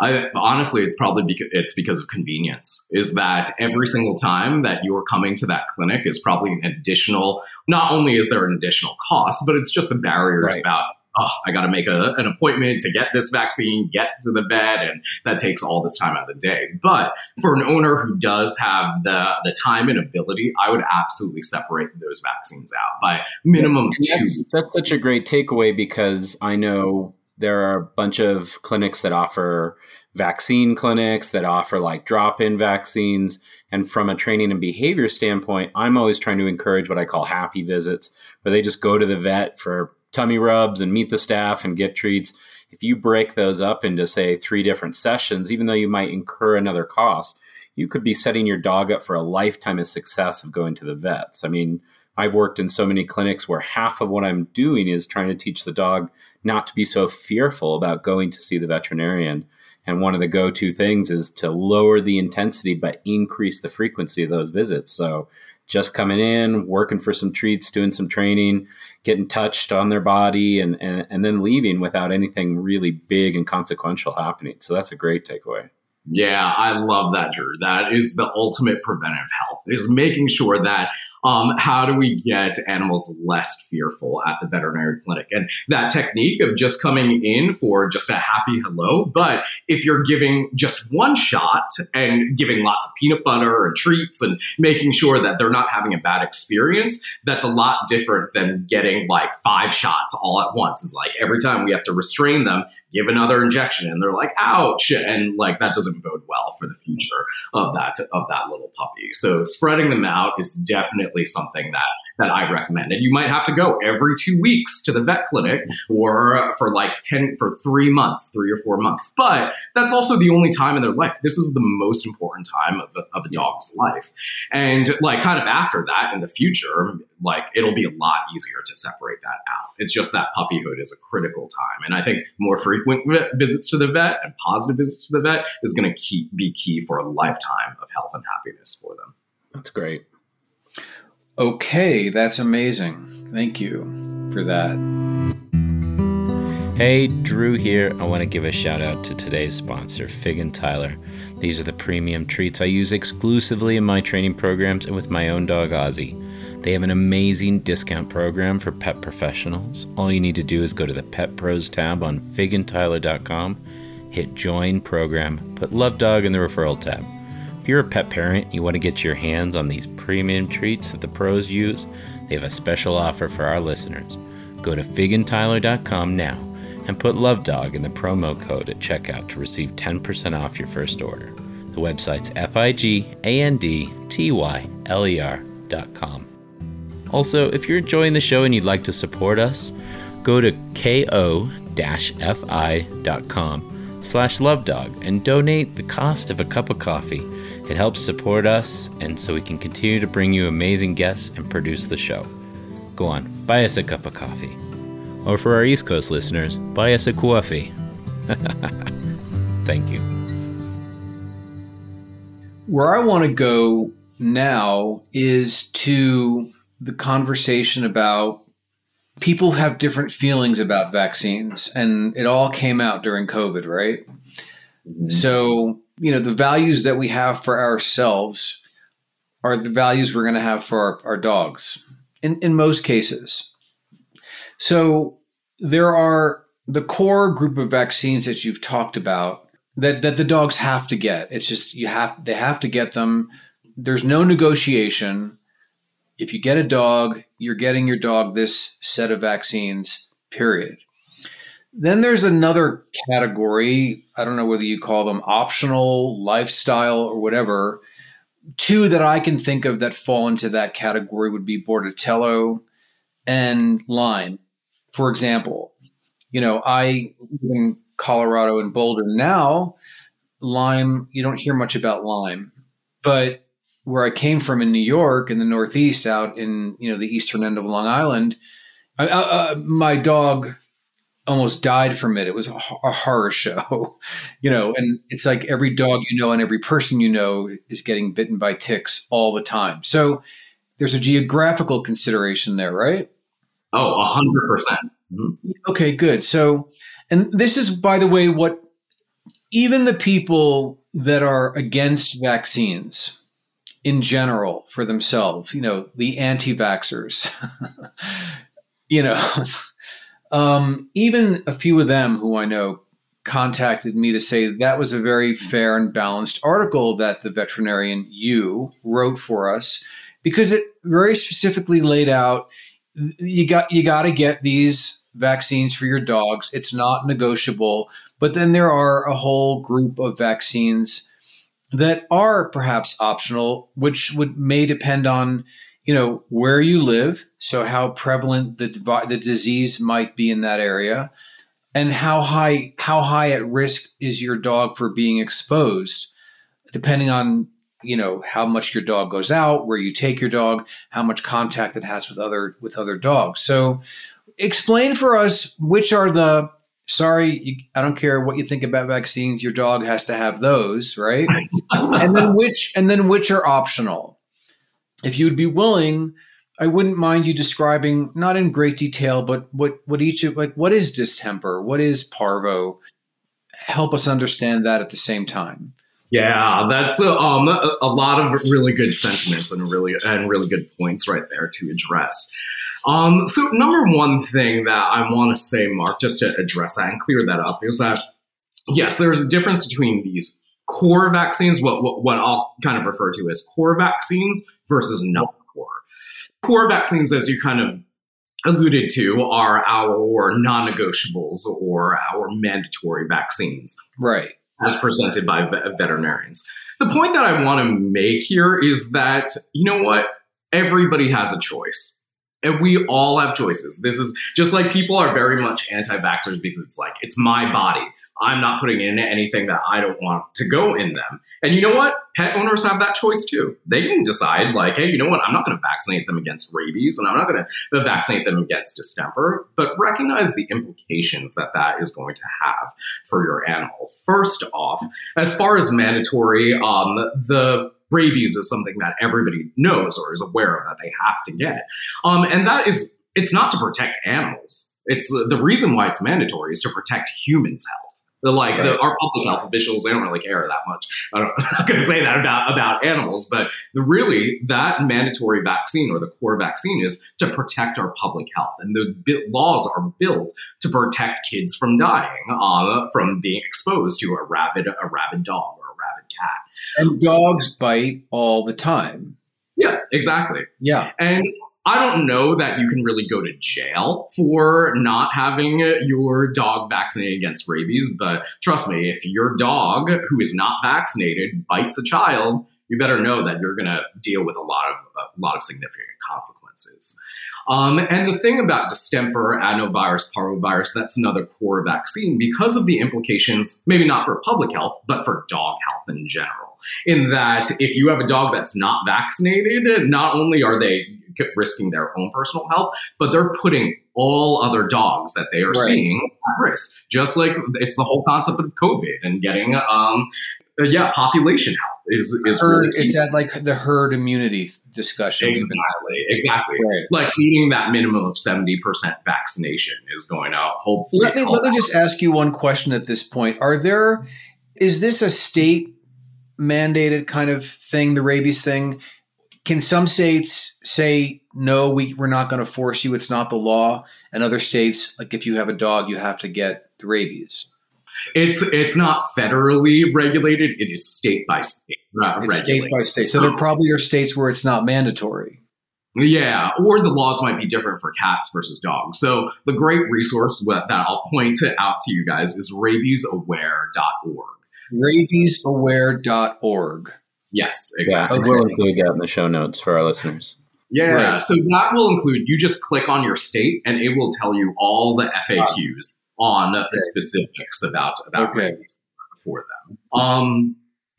I, honestly, it's probably because it's because of convenience. Is that every single time that you're coming to that clinic is probably an additional. Not only is there an additional cost, but it's just the barriers right. about oh, I got to make a, an appointment to get this vaccine, get to the vet, and that takes all this time out of the day. But for an owner who does have the, the time and ability, I would absolutely separate those vaccines out by minimum that's, two. That's such a great takeaway because I know there are a bunch of clinics that offer vaccine clinics that offer like drop in vaccines. And from a training and behavior standpoint, I'm always trying to encourage what I call happy visits, where they just go to the vet for tummy rubs and meet the staff and get treats. If you break those up into, say, three different sessions, even though you might incur another cost, you could be setting your dog up for a lifetime of success of going to the vets. I mean, I've worked in so many clinics where half of what I'm doing is trying to teach the dog not to be so fearful about going to see the veterinarian. And one of the go to things is to lower the intensity but increase the frequency of those visits. So just coming in, working for some treats, doing some training, getting touched on their body, and, and, and then leaving without anything really big and consequential happening. So that's a great takeaway. Yeah, I love that, Drew. That is the ultimate preventive health, is making sure that um, how do we get animals less fearful at the veterinary clinic? And that technique of just coming in for just a happy hello. But if you're giving just one shot and giving lots of peanut butter and treats and making sure that they're not having a bad experience, that's a lot different than getting like five shots all at once. It's like every time we have to restrain them, give another injection and they're like ouch and like that doesn't bode well for the future of that of that little puppy. So spreading them out is definitely something that that I recommend. And you might have to go every two weeks to the vet clinic or for like 10 for three months, three or four months. But that's also the only time in their life. This is the most important time of a, of a dog's life. And like kind of after that in the future, like it'll be a lot easier to separate that out. It's just that puppyhood is a critical time. And I think more frequent visits to the vet and positive visits to the vet is going to keep be key for a lifetime of health and happiness for them. That's great. Okay, that's amazing. Thank you for that. Hey, Drew here. I want to give a shout out to today's sponsor, Fig and Tyler. These are the premium treats I use exclusively in my training programs and with my own dog, Ozzy. They have an amazing discount program for pet professionals. All you need to do is go to the Pet Pros tab on figandtyler.com, hit Join Program, put Love Dog in the referral tab. If you're a pet parent, you want to get your hands on these premium treats that the pros use, they have a special offer for our listeners. Go to figandtyler.com now and put Love Dog in the promo code at checkout to receive 10% off your first order. The website's F I G A N D T Y L E R.com. Also, if you're enjoying the show and you'd like to support us, go to ko-fi.com slash lovedog and donate the cost of a cup of coffee it helps support us, and so we can continue to bring you amazing guests and produce the show. Go on, buy us a cup of coffee. Or for our East Coast listeners, buy us a coffee. Thank you. Where I want to go now is to the conversation about people have different feelings about vaccines, and it all came out during COVID, right? Mm-hmm. So you know the values that we have for ourselves are the values we're going to have for our, our dogs in, in most cases so there are the core group of vaccines that you've talked about that, that the dogs have to get it's just you have they have to get them there's no negotiation if you get a dog you're getting your dog this set of vaccines period then there's another category. I don't know whether you call them optional, lifestyle, or whatever. Two that I can think of that fall into that category would be Bordetella and Lyme. For example, you know, I live in Colorado and Boulder now. Lyme, you don't hear much about Lyme, but where I came from in New York, in the Northeast, out in you know the eastern end of Long Island, I, uh, my dog almost died from it. It was a, a horror show, you know, and it's like every dog you know and every person you know is getting bitten by ticks all the time. So there's a geographical consideration there, right? Oh, a hundred percent. Mm-hmm. Okay, good. So, and this is, by the way, what even the people that are against vaccines in general for themselves, you know, the anti vaxxers, you know, Um, even a few of them who I know contacted me to say that was a very fair and balanced article that the veterinarian you wrote for us because it very specifically laid out you got you got to get these vaccines for your dogs. It's not negotiable. But then there are a whole group of vaccines that are perhaps optional which would may depend on you know where you live so how prevalent the the disease might be in that area and how high how high at risk is your dog for being exposed depending on you know how much your dog goes out where you take your dog how much contact it has with other with other dogs. So explain for us which are the sorry you, i don't care what you think about vaccines your dog has to have those right and then which and then which are optional if you would be willing, I wouldn't mind you describing, not in great detail, but what what each of like what is distemper, what is parvo. Help us understand that at the same time. Yeah, that's a, um, a, a lot of really good sentiments and really and really good points right there to address. Um, so number one thing that I want to say, Mark, just to address that and clear that up, is that yes, there's a difference between these core vaccines, what, what, what I'll kind of refer to as core vaccines versus non core. Core vaccines, as you kind of alluded to, are our non negotiables or our mandatory vaccines. Right. as presented by veterinarians. The point that I want to make here is that, you know what? Everybody has a choice. And we all have choices. This is just like people are very much anti vaxxers because it's like, it's my body. I'm not putting in anything that I don't want to go in them. And you know what? Pet owners have that choice too. They can decide, like, hey, you know what? I'm not going to vaccinate them against rabies and I'm not going to vaccinate them against distemper, but recognize the implications that that is going to have for your animal. First off, as far as mandatory, um, the rabies is something that everybody knows or is aware of that they have to get. Um, and that is, it's not to protect animals. It's uh, the reason why it's mandatory is to protect humans' health. The, like right. the, our public health officials, they don't really care that much. I am not going to say that about about animals, but the, really that mandatory vaccine or the core vaccine is to protect our public health, and the laws are built to protect kids from dying, uh, from being exposed to a rabid a rabid dog or a rabid cat. And dogs bite all the time. Yeah, exactly. Yeah, and I don't know that you can really go to jail for not having your dog vaccinated against rabies, but trust me, if your dog who is not vaccinated bites a child, you better know that you're going to deal with a lot of a lot of significant consequences. Um, and the thing about distemper, adenovirus, parvovirus, that's another core vaccine because of the implications, maybe not for public health, but for dog health in general. In that, if you have a dog that's not vaccinated, not only are they risking their own personal health, but they're putting all other dogs that they are right. seeing at risk. Just like it's the whole concept of COVID and getting, um, uh, yeah, population health is is herd, really is that like the herd immunity discussion? Exactly, exactly. Right. Like meeting that minimum of seventy percent vaccination is going to hopefully. Let me let me just ask you one question at this point. Are there is this a state mandated kind of thing, the rabies thing? can some states say no we, we're not going to force you it's not the law and other states like if you have a dog you have to get the rabies it's it's not federally regulated it is state by state uh, it's state by state so there um, probably are states where it's not mandatory yeah, or the laws might be different for cats versus dogs. So the great resource that I'll point to, out to you guys is rabiesaware.org. Rabiesaware.org. Yes, exactly. Yeah, we'll include that in the show notes for our listeners. Yeah, right. so that will include you just click on your state and it will tell you all the FAQs wow. on the specifics about about okay. for them. Um,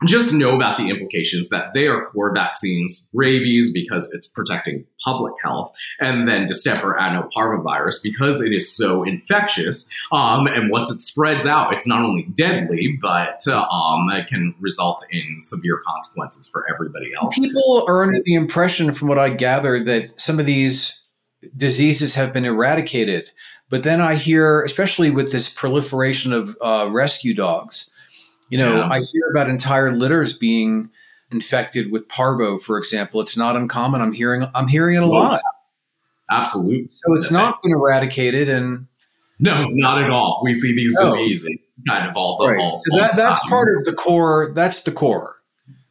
just know about the implications that they are core vaccines, rabies because it's protecting public health, and then distemper adenoparvovirus because it is so infectious. Um, and once it spreads out, it's not only deadly, but uh, um, it can result in severe consequences for everybody else. People are under the impression, from what I gather, that some of these diseases have been eradicated. But then I hear, especially with this proliferation of uh, rescue dogs, you know, yeah. I hear about entire litters being infected with parvo, for example. It's not uncommon. I'm hearing I'm hearing it a lot. Absolutely. So it's not been eradicated and no, not at all. We see these no. diseases kind of all the right. all, so that, that's part of the core. That's the core.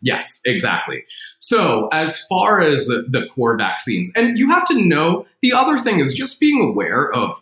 Yes, exactly. So, as far as the core vaccines, and you have to know the other thing is just being aware of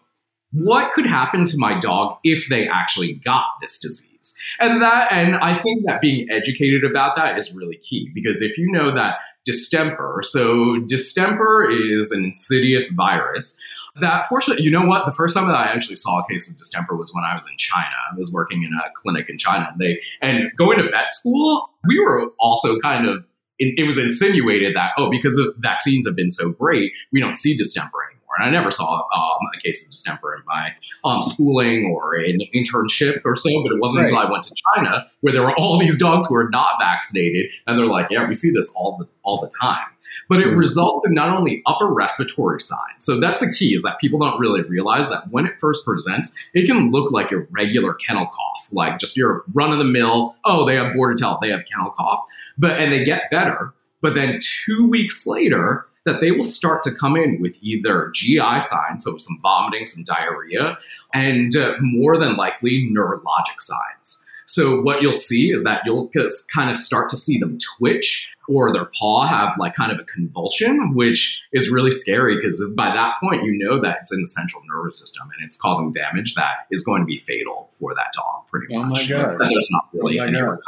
what could happen to my dog if they actually got this disease? And that and i think that being educated about that is really key because if you know that distemper so distemper is an insidious virus that fortunately you know what? The first time that i actually saw a case of distemper was when i was in china. I was working in a clinic in china and they and going to vet school we were also kind of it, was insinuated that oh because of vaccines have been so great we don't see distemper and I never saw um, a case of distemper in my um, schooling or an internship or so. But it wasn't right. until I went to China where there were all these dogs who are not vaccinated, and they're like, "Yeah, we see this all the all the time." But it mm-hmm. results in not only upper respiratory signs. So that's the key is that people don't really realize that when it first presents, it can look like a regular kennel cough, like just your run of the mill. Oh, they have Bordetella, they have kennel cough, but and they get better. But then two weeks later, that they will start to come in with either GI signs, so some vomiting, some diarrhea, and uh, more than likely neurologic signs. So what you'll see is that you'll kind of start to see them twitch or their paw have like kind of a convulsion, which is really scary because by that point you know that it's in the central nervous system and it's causing damage that is going to be fatal for that dog. Pretty oh much. My God. That there's not really oh any recovery.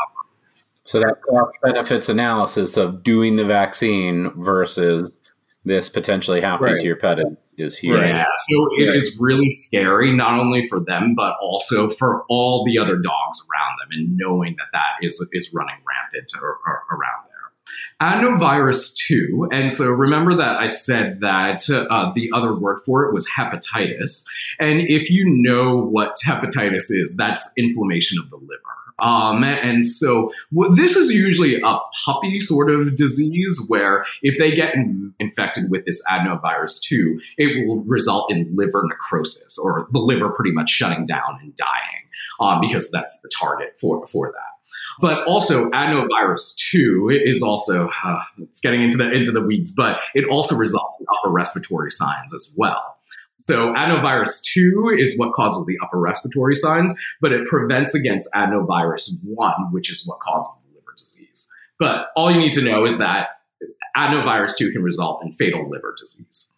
So that cost benefits analysis of doing the vaccine versus this potentially happening Right. to your pet is, is huge. Yeah, so it Right. is really scary, not only for them, but also for all the other dogs around them, and knowing that that is is running rampant or, or around there. Adenovirus 2, and so remember that I said that uh, the other word for it was hepatitis. And if you know what hepatitis is, that's inflammation of the liver. Um, and so what, this is usually a puppy sort of disease where if they get in, infected with this adenovirus 2, it will result in liver necrosis or the liver pretty much shutting down and dying um, because that's the target for, for that. But also, adenovirus two is also uh, it's getting into the into the weeds, but it also results in upper respiratory signs as well. So adenovirus two is what causes the upper respiratory signs, but it prevents against adenovirus one, which is what causes the liver disease. But all you need to know is that adenovirus two can result in fatal liver disease.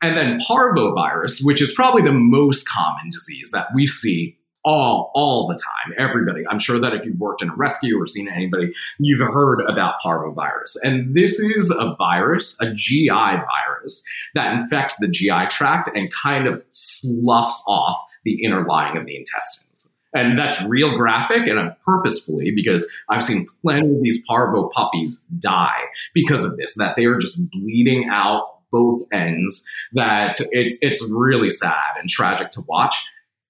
And then parvovirus, which is probably the most common disease that we see all all the time everybody. I'm sure that if you've worked in a rescue or seen anybody you've heard about parvovirus and this is a virus a gi virus that infects the gi tract and kind of sloughs off the inner lining of the intestines. And that's real graphic and I'm purposefully because I've seen plenty of these parvo puppies die because of this, that they are just bleeding out both ends, that it's it's really sad and tragic to watch.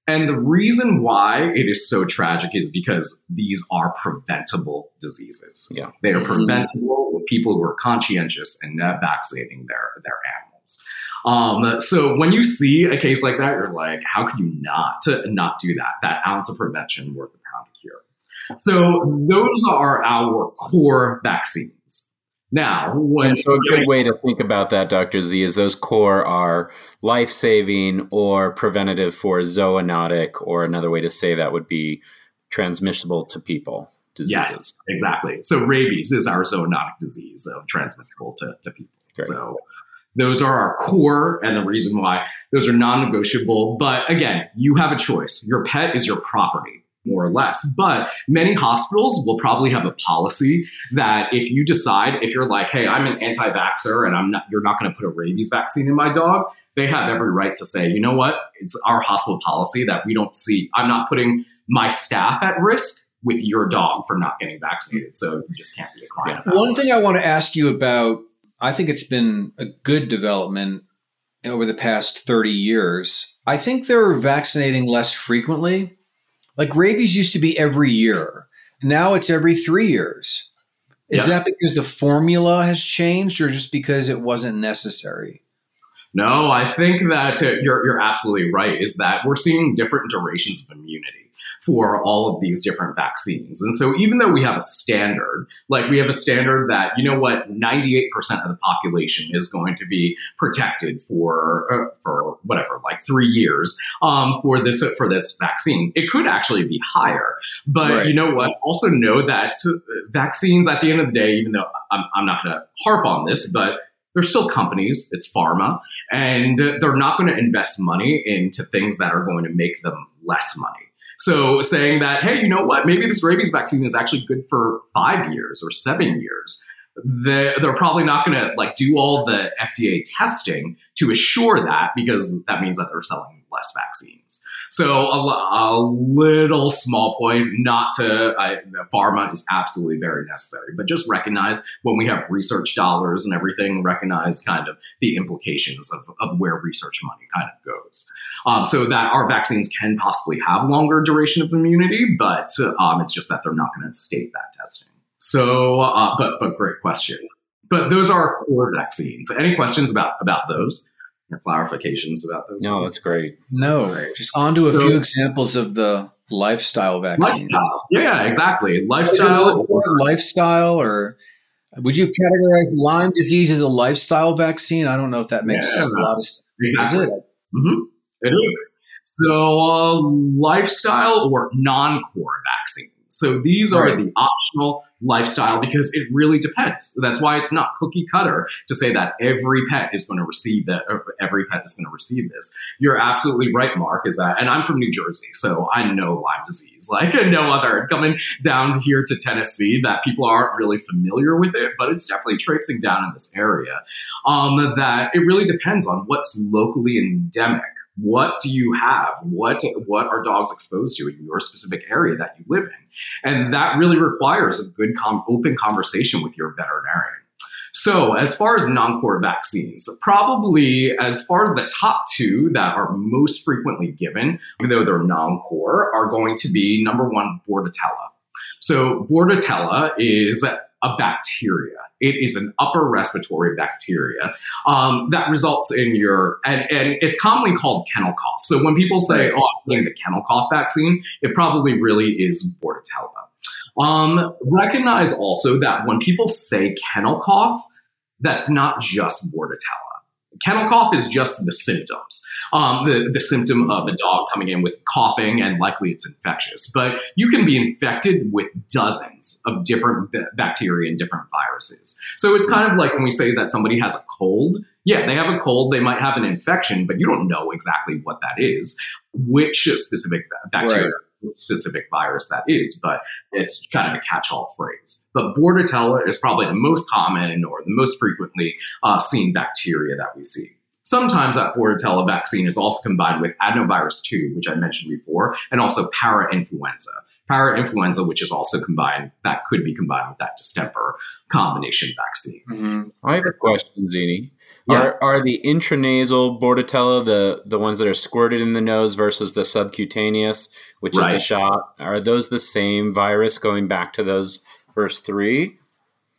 And the reason why it is so tragic is because these are preventable diseases. Yeah. They are preventable with people who are conscientious and vaccinating their, their animals. Um, so when you see a case like that, you're like, how can you not not do that? That ounce of prevention worth a pound of cure. So those are our core vaccines. Now, when And so a good way to think about that, Dr. Z, is those core are life saving or preventative for zoonotic, or another way to say that would be transmissible to people. Diseases. Yes, exactly. So rabies is our zoonotic disease of transmissible to, to people. Great. So those are our core and the reason why those are non-negotiable. But again, you have a choice. Your pet is your property, more or less. But many hospitals will probably have a policy that if you decide, if you're like, hey, I'm an anti-vaxxer and I'm not you're not going to put a rabies vaccine in my dog, they have every right to say, you know what? It's our hospital policy that we don't see. I'm not putting my staff at risk with your dog for not getting vaccinated. So you just can't be a client. of One thing I want to ask you about, I think it's been a good development over the past 30 years. I think they're vaccinating less frequently. Like rabies used to be every year. Now it's every three years. Is Yeah. that because the formula has changed or just because it wasn't necessary? No, I think that uh, you're you're absolutely right. Is that we're seeing different durations of immunity for all of these different vaccines, and so even though we have a standard, like we have a standard that you know what, 98 percent of the population is going to be protected for uh, for whatever, like three years, um, for this for this vaccine. It could actually be higher, but Right. you know what? Also know that uh, vaccines, at the end of the day, even though I'm, I'm not going to harp on this, but they're still companies. It's pharma, and they're not going to invest money into things that are going to make them less money. So saying that, hey, you know what? Maybe this rabies vaccine is actually good for five years or seven years. They're, they're probably not going to like do all the FDA testing to assure that because that means that they're selling less vaccines. So a, a little small point, not to I, pharma is absolutely very necessary, but just recognize when we have research dollars and everything, recognize kind of the implications of, of where research money kind of goes. Um, so that our vaccines can possibly have longer duration of immunity, but um, it's just that they're not going to escape that testing. So, uh, but but great question. But those are core vaccines. Any questions about about those? Or clarifications about those? No, ones? that's great. No. Just on to a So- few examples of the lifestyle vaccines. lifestyle. Yeah, exactly. Lifestyle. more lifestyle or would you categorize Lyme disease as a lifestyle vaccine? I don't know if that makes Yeah. a lot of sense. Exactly. Is it? hmm It is. So, uh, lifestyle or non core vaccines. So these are the optional lifestyle because it really depends. That's why it's not cookie cutter to say that every pet is going to receive that, every pet is going to receive this. You're absolutely right, Mark, is that, and I'm from New Jersey, so I know Lyme disease like no other. Coming down here to Tennessee, that people aren't really familiar with it, but it's definitely traipsing down in this area. Um, that it really depends on what's locally endemic what do you have? What what are dogs exposed to in your specific area that you live in? And that really requires a good com- open conversation with your veterinarian. So, as far as non core vaccines, probably as far as the top two that are most frequently given, even though they're non core, are going to be number one, Bordetella. So, Bordetella is a bacteria. It is an upper respiratory bacteria um, that results in your, and, and it's commonly called kennel cough. So when people say, oh, I'm getting the kennel cough vaccine, it probably really is Bordetella. Um, recognize also that when people say kennel cough, that's not just Bordetella. Kennel cough is just the symptoms, um, the, the symptom of a dog coming in with coughing, and likely it's infectious. But you can be infected with dozens of different bacteria and different viruses. So it's kind of like when we say that somebody has a cold. Yeah, they have a cold, they might have an infection, but you don't know exactly what that is, which specific bacteria. Right specific virus that is, but it's kind of a catch-all phrase. But Bordetella is probably the most common or the most frequently uh, seen bacteria that we see. Sometimes that Bordetella vaccine is also combined with adenovirus 2, which I mentioned before, and also parainfluenza. Parainfluenza, which is also combined, that could be combined with that distemper combination vaccine. Mm-hmm. I have a question, Zenny. Yeah. Are are the intranasal Bordetella the the ones that are squirted in the nose versus the subcutaneous, which right. is the shot? Are those the same virus going back to those first three?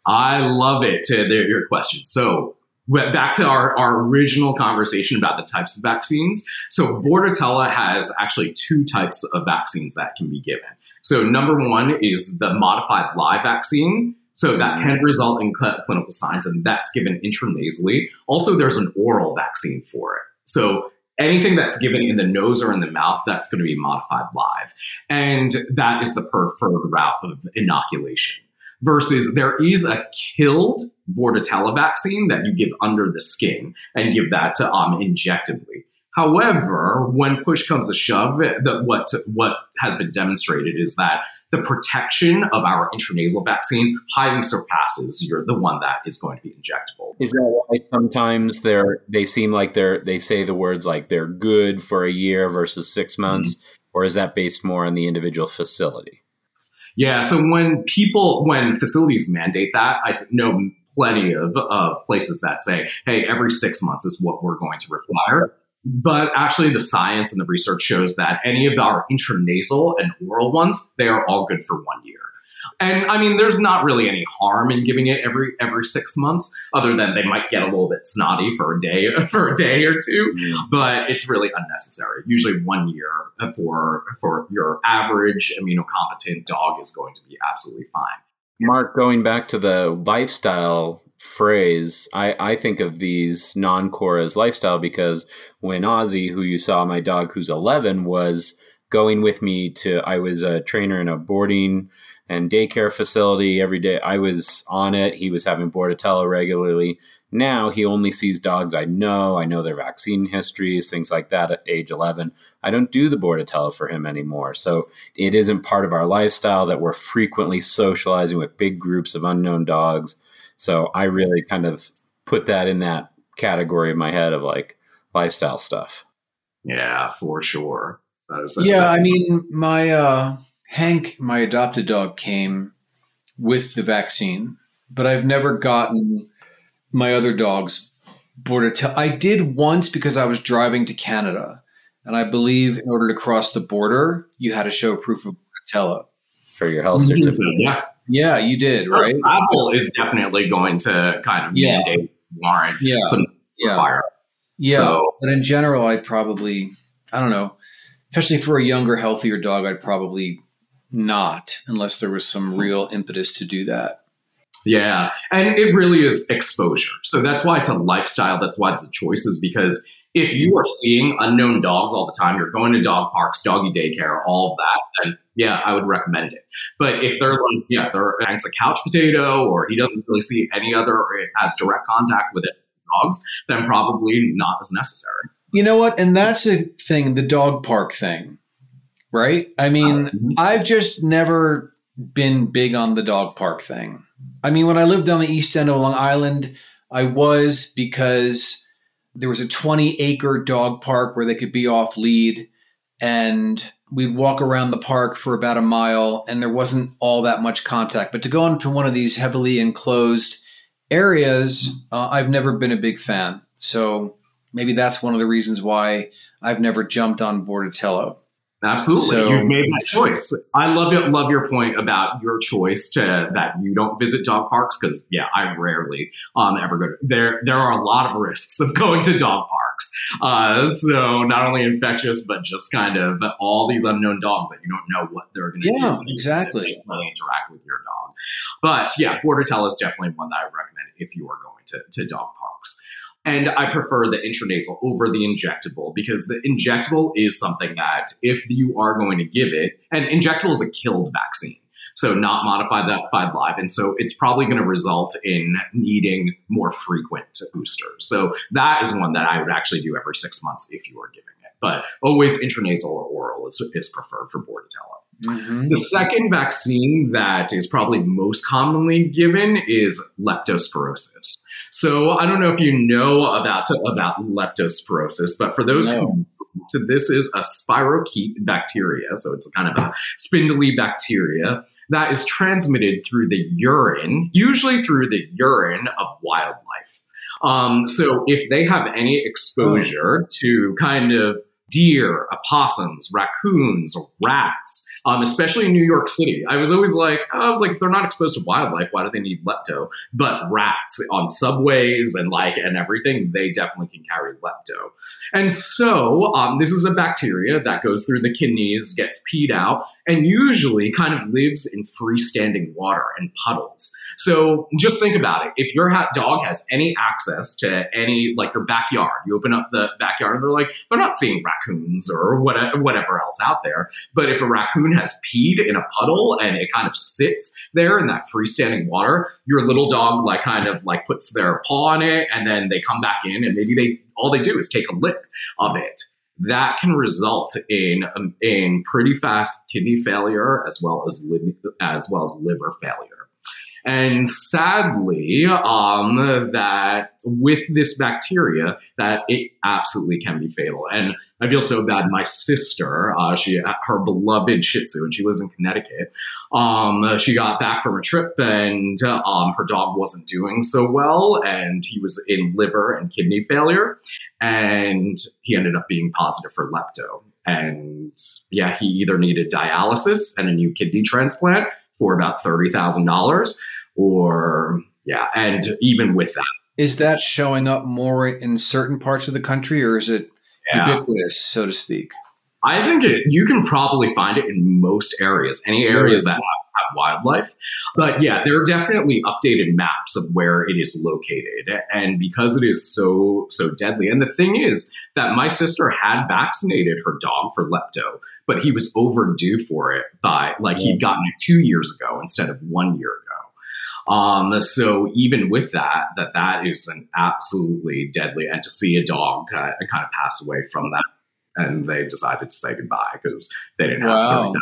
I love it. To your question. So back to our, our original conversation about the types of vaccines. So Bordetella has actually two types of vaccines that can be given. So number one is the modified live vaccine, so that can result in cl- clinical signs, and that's given intranasally. Also, there's an oral vaccine for it. So anything that's given in the nose or in the mouth, that's going to be modified live. And that is the preferred route of inoculation. Versus there is a killed Bordetella vaccine that you give under the skin and give that to um, injectively. However, when push comes to shove, the, what what has been demonstrated is that the protection of our intranasal vaccine highly surpasses your the one that is going to be injectable. Is that why sometimes they're they seem like they're they say the words like they're good for a year versus six months, mm-hmm. or is that based more on the individual facility? Yeah, so when people when facilities mandate that, I know plenty of, of places that say, hey, every six months is what we're going to require. But actually, the science and the research shows that any of our intranasal and oral ones, they are all good for one year. And I mean, there's not really any harm in giving it every every six months, other than they might get a little bit snotty for a day for a day or two. Mm. But it's really unnecessary. Usually, one year for for your average immunocompetent dog is going to be absolutely fine. Mark, going back to the lifestyle phrase, I, I think of these non core as lifestyle because when Ozzy, who you saw, my dog who's 11, was going with me to, I was a trainer in a boarding and daycare facility every day. I was on it. He was having Bordetella regularly. Now he only sees dogs I know. I know their vaccine histories, things like that at age 11. I don't do the Bordetella for him anymore. So it isn't part of our lifestyle that we're frequently socializing with big groups of unknown dogs so I really kind of put that in that category in my head of like lifestyle stuff. Yeah, for sure. yeah, I mean, my uh, Hank, my adopted dog, came with the vaccine, but I've never gotten my other dogs Bordetella. I did once because I was driving to Canada, and I believe in order to cross the border, you had to show proof of Bordetella for your health certificate. Yeah, yeah, you did, right? Apple is definitely going to kind of yeah. mandate warrant yeah. some yeah. requirements. Yeah, so, but in general, I probably I don't know, especially for a younger, healthier dog, I'd probably not unless there was some hmm. real impetus to do that. Yeah, and it really is exposure. So that's why it's a lifestyle. That's why it's a choice, is because if you are seeing unknown dogs all the time, you're going to dog parks, doggy daycare, all of that, then yeah, I would recommend it. But if they're like, yeah, they're thanks a couch potato, or he doesn't really see any other, or has direct contact with it, dogs, then probably not as necessary. You know what? And that's the thing, the dog park thing, right? I mean, uh, I've just never been big on the dog park thing. I mean, when I lived on the east end of Long Island, I was because there was a 20 acre dog park where they could be off lead and we'd walk around the park for about a mile and there wasn't all that much contact. But to go into one of these heavily enclosed areas, uh, I've never been a big fan. So maybe that's one of the reasons why I've never jumped on Bordatello. Absolutely, so, you've made that choice. I love it. Love your point about your choice to that you don't visit dog parks because yeah, I rarely um ever go. To, there, there are a lot of risks of going to dog parks. Uh, so not only infectious, but just kind of all these unknown dogs that you don't know what they're going to yeah, do. Yeah, exactly. Really interact with your dog. But yeah, Bordatello is definitely one that I recommend if you are going to to dog parks. And I prefer the intranasal over the injectable because the injectable is something that if you are going to give it, and injectable is a killed vaccine. So not modified that five live. And so it's probably going to result in needing more frequent boosters. So that is one that I would actually do every six months if you are giving it. But always intranasal or oral is, is preferred for Bordetella. Mm-hmm. The second vaccine that is probably most commonly given is leptospirosis. So I don't know if you know about about leptospirosis, but for those no. who so this is a spirochete bacteria, so it's kind of a spindly bacteria that is transmitted through the urine, usually through the urine of wildlife. Um, so if they have any exposure to kind of deer, opossums, raccoons, rats, um, especially in New York City. I was always like, I was like, if they're not exposed to wildlife, why do they need lepto? But rats on subways and like and everything, they definitely can carry lepto. And so um, this is a bacteria that goes through the kidneys, gets peed out, and usually kind of lives in freestanding water and puddles. So just think about it. If your dog has any access to any, like your backyard, you open up the backyard and they're like, they're not seeing raccoons or whatever, else out there. But if a raccoon has peed in a puddle and it kind of sits there in that freestanding water, your little dog like kind of like puts their paw on it and then they come back in and maybe they, all they do is take a lick of it that can result in um, in pretty fast kidney failure as well as as well as liver failure. And sadly, um, that with this bacteria, that it absolutely can be fatal. And I feel so bad. My sister, uh, she her beloved Shih Tzu, and she lives in Connecticut. Um, she got back from a trip, and um, her dog wasn't doing so well, and he was in liver and kidney failure, and he ended up being positive for lepto. And yeah, he either needed dialysis and a new kidney transplant for about $30,000 or yeah, and even with that. Is that showing up more in certain parts of the country or is it yeah. ubiquitous, so to speak? I think it, you can probably find it in most areas, any areas that have, have wildlife. But yeah, there are definitely updated maps of where it is located. And because it is so, so deadly. And the thing is that my sister had vaccinated her dog for lepto, but he was overdue for it by like yeah. he'd gotten it two years ago instead of one year ago. Um, so even with that, that that is an absolutely deadly, and to see a dog uh, kind of pass away from that, and they decided to say goodbye because they didn't have wow.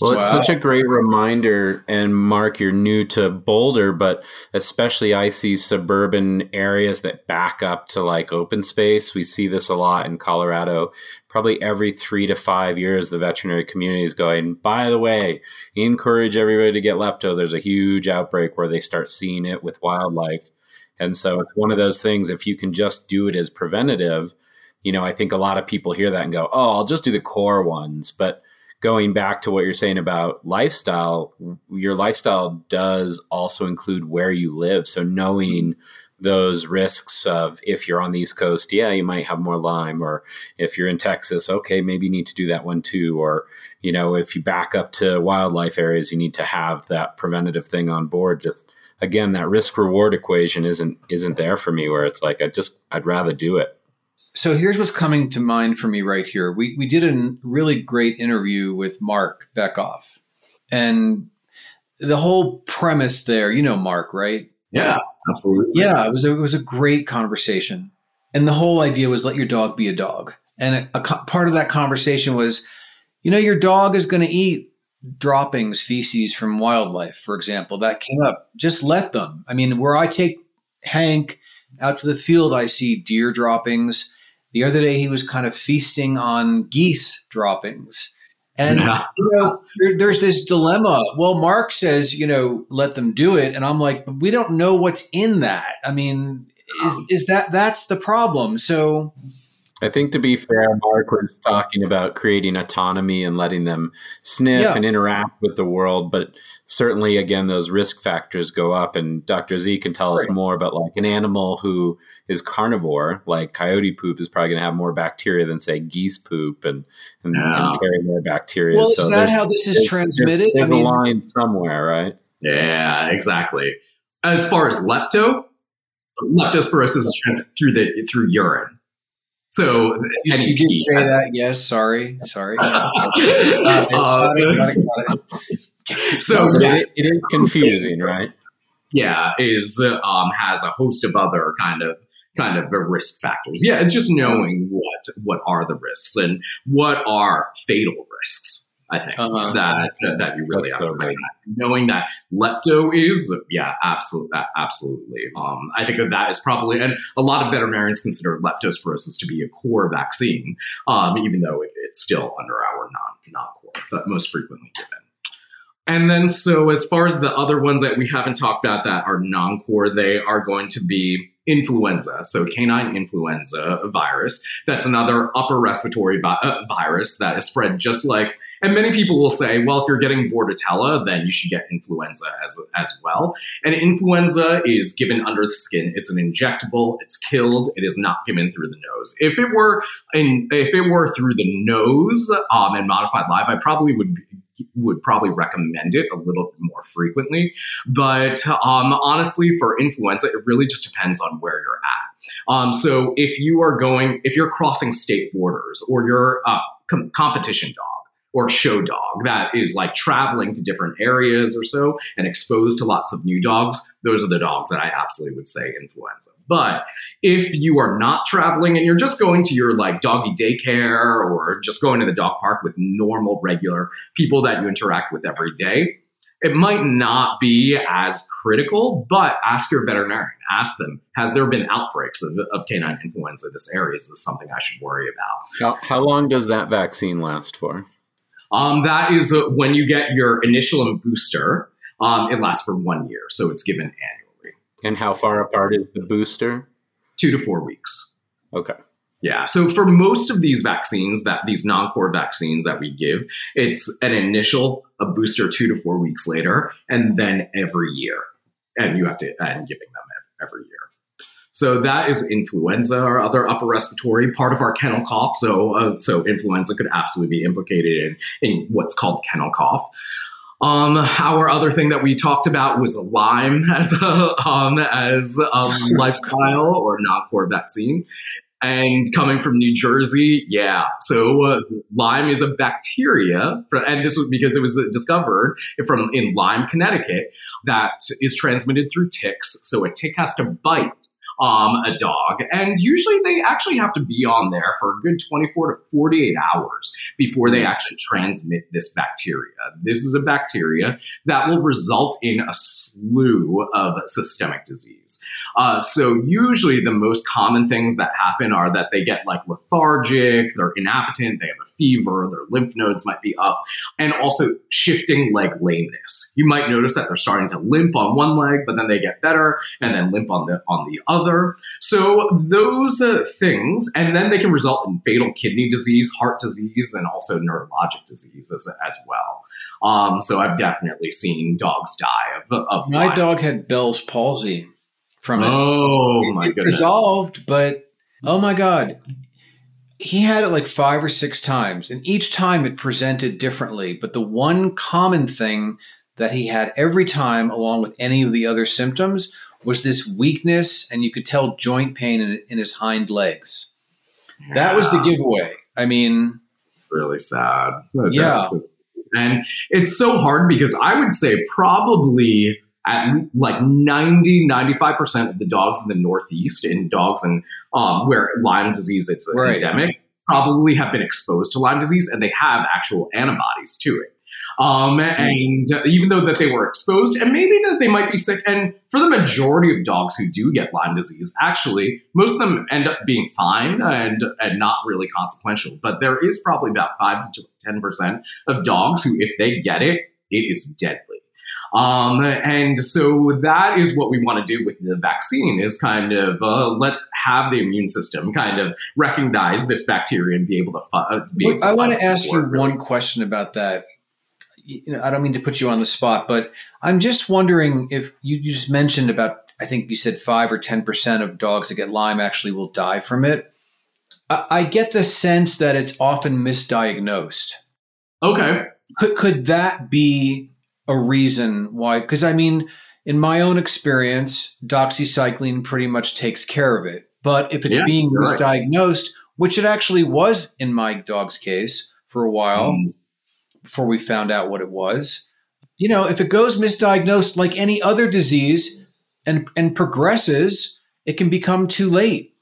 Well, it's wow. such a great reminder. And Mark, you're new to Boulder, but especially I see suburban areas that back up to like open space. We see this a lot in Colorado. Probably every three to five years, the veterinary community is going, by the way, encourage everybody to get lepto. There's a huge outbreak where they start seeing it with wildlife. And so it's one of those things, if you can just do it as preventative, you know, I think a lot of people hear that and go, oh, I'll just do the core ones. But going back to what you're saying about lifestyle, your lifestyle does also include where you live. So knowing those risks of if you're on the East Coast, yeah, you might have more Lyme, or if you're in Texas, okay, maybe you need to do that one too. Or, you know, if you back up to wildlife areas, you need to have that preventative thing on board. Just again, that risk reward equation isn't isn't there for me where it's like I just I'd rather do it. So here's what's coming to mind for me right here. We we did a really great interview with Marc Bekoff, and the whole premise there, you know, Mark, right? Yeah, absolutely. Yeah, it was a, it was a great conversation, and the whole idea was let your dog be a dog. And a, a part of that conversation was, you know, your dog is going to eat droppings, feces from wildlife, for example. That came up. Just let them. I mean, where I take Hank out to the field, I see deer droppings the other day, he was kind of feasting on geese droppings. And yeah. you know, there, there's this dilemma. Well, Mark says, you know, let them do it, and I'm like, but we don't know what's in that. I mean, is um, is that that's the problem? So, I think to be fair, Mark was talking about creating autonomy and letting them sniff yeah. and interact with the world, but certainly, again, those risk factors go up. And Dr. Z can tell us more about like an animal who is carnivore, like coyote poop, is probably going to have more bacteria than say geese poop and and, yeah. and carry more bacteria. Well, so is that how this is transmitted? There's, there's I mean, a line somewhere, right? Yeah, exactly. As far as lepto, leptospirosis is transmitted through the through urine. So you, you did say has, that. Yes. Sorry. Sorry. Yeah. uh, so it is, it is confusing, right? Yeah, is um, has a host of other kind of kind of risk factors. Yeah, it's just knowing what what are the risks and what are fatal risks. I think uh-huh. that uh, that you really That's have so to knowing that lepto is yeah absolutely absolutely um, I think that that is probably and a lot of veterinarians consider leptospirosis to be a core vaccine um, even though it, it's still under our non non core but most frequently given. And then, so as far as the other ones that we haven't talked about that are non core, they are going to be influenza, so canine influenza virus. That's another upper respiratory vi- uh, virus that is spread just like. And many people will say, well, if you're getting Bordetella, then you should get influenza as, as well. And influenza is given under the skin. It's an injectable. It's killed. It is not given through the nose. If it were in, if it were through the nose um, and modified live, I probably would would probably recommend it a little bit more frequently. But um, honestly, for influenza, it really just depends on where you're at. Um, so if you are going, if you're crossing state borders or you're a com- competition dog, or show dog that is like traveling to different areas or so and exposed to lots of new dogs, those are the dogs that I absolutely would say influenza. But if you are not traveling and you're just going to your like doggy daycare or just going to the dog park with normal, regular people that you interact with every day, it might not be as critical, but ask your veterinarian. Ask them, has there been outbreaks of, of canine influenza in this area? Is this something I should worry about? How, how long does that vaccine last for? Um, that is uh, when you get your initial and booster. Um, it lasts for one year, so it's given annually. And how far apart is the booster? Two to four weeks. Okay. Yeah. So for most of these vaccines, that these non-core vaccines that we give, it's an initial, a booster two to four weeks later, and then every year, and you have to and giving them every year. So that is influenza or other upper respiratory part of our kennel cough. So, uh, so influenza could absolutely be implicated in, in what's called kennel cough. Um, our other thing that we talked about was Lyme as a um, as a lifestyle or non-core vaccine. And coming from New Jersey, yeah. So uh, Lyme is a bacteria, for, and this was because it was discovered from in Lyme, Connecticut, that is transmitted through ticks. So a tick has to bite um, a dog. And usually they actually have to be on there for a good 24 to 48 hours before they actually transmit this bacteria. This is a bacteria that will result in a slew of systemic disease. Uh, so usually the most common things that happen are that they get like lethargic, they're inappetent, they have a fever, their lymph nodes might be up, and also shifting leg lameness. You might notice that they're starting to limp on one leg, but then they get better, and then limp on the on the other. So those uh, things, and then they can result in fatal kidney disease, heart disease, and also neurologic diseases as, well. Um, so I've definitely seen dogs die of, of my dog had Bell's palsy from it. Oh it, my it goodness! Resolved, but oh my god, he had it like five or six times, and each time it presented differently. But the one common thing that he had every time, along with any of the other symptoms, was this weakness, and you could tell joint pain in, in his hind legs. That was the giveaway. I mean, really sad. Yeah. And it's so hard because I would say probably at like 90, 95% of the dogs in the Northeast, in dogs and um, where Lyme disease is right. endemic, probably have been exposed to Lyme disease and they have actual antibodies to it. Um, and even though that they were exposed, and maybe that they might be sick, and for the majority of dogs who do get Lyme disease, actually, most of them end up being fine and, and not really consequential. But there is probably about 5 to 10% of dogs who, if they get it, it is deadly. Um, and so that is what we want to do with the vaccine is kind of uh, let's have the immune system kind of recognize this bacteria and be able to. Uh, be able I want to ask you really. one question about that you know, I don't mean to put you on the spot, but I'm just wondering if you, you just mentioned about, I think you said five or 10% of dogs that get Lyme actually will die from it. I, I get the sense that it's often misdiagnosed. Okay. Could, could that be a reason why? Because I mean, in my own experience, doxycycline pretty much takes care of it. But if it's yeah, being misdiagnosed, right. which it actually was in my dog's case for a while, mm before we found out what it was. You know, if it goes misdiagnosed like any other disease and and progresses, it can become too late.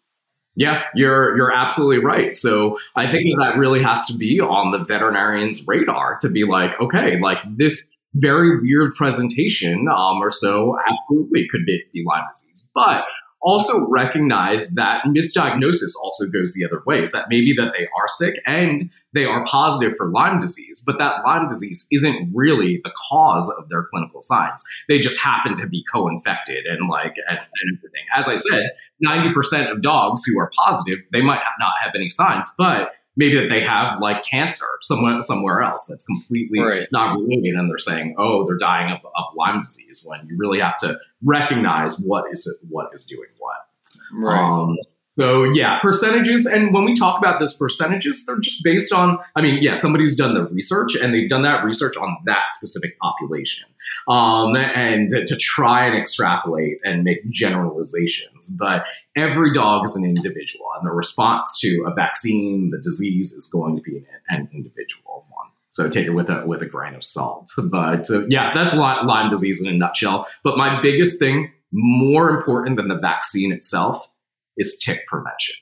Yeah, you're you're absolutely right. So I think that really has to be on the veterinarian's radar to be like, okay, like this very weird presentation um, or so absolutely could be, be Lyme disease, but also recognize that misdiagnosis also goes the other way. Is that maybe that they are sick and they are positive for Lyme disease, but that Lyme disease isn't really the cause of their clinical signs. They just happen to be co-infected and like and, and everything. As I said, 90% of dogs who are positive, they might not have any signs, but maybe that they have like cancer somewhere somewhere else that's completely right. not related and they're saying oh they're dying of, of lyme disease when you really have to recognize what is it, what is doing what. Right. Um, so yeah percentages and when we talk about those percentages they're just based on i mean yeah somebody's done the research and they've done that research on that specific population um, and to try and extrapolate and make generalizations. But every dog is an individual, and the response to a vaccine, the disease, is going to be an, individual one. So take it with a with a grain of salt. But uh, yeah, that's Lyme disease in a nutshell. But my biggest thing, more important than the vaccine itself, is tick prevention.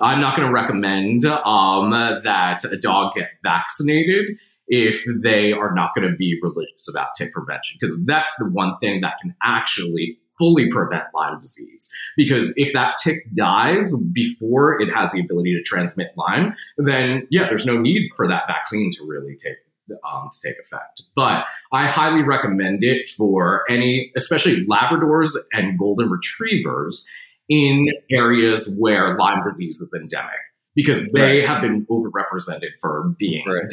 I'm not going to recommend um, that a dog get vaccinated if they are not going to be religious about tick prevention, because that's the one thing that can actually fully prevent Lyme disease. Because if that tick dies before it has the ability to transmit Lyme, then yeah, there's no need for that vaccine to really take um, to take effect. But I highly recommend it for any, especially Labradors and Golden Retrievers in areas where Lyme disease is endemic because they right. have been overrepresented for being right.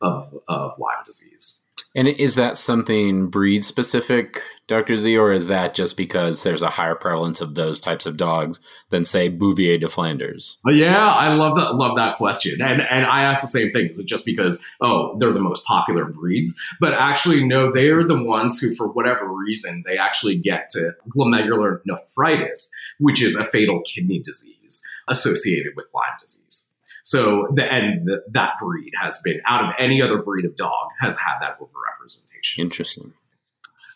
Of, of Lyme disease. And is that something breed specific, Dr. Z, or is that just because there's a higher prevalence of those types of dogs than, say, Bouvier de Flanders? Uh, yeah, I love that. Love that question, and and I ask the same thing. Is it just because oh they're the most popular breeds? But actually, no, they are the ones who, for whatever reason, they actually get to glomerular nephritis, which is a fatal kidney disease associated with Lyme disease. So the and the, that breed has been out of any other breed of dog has had that overrepresentation. Interesting.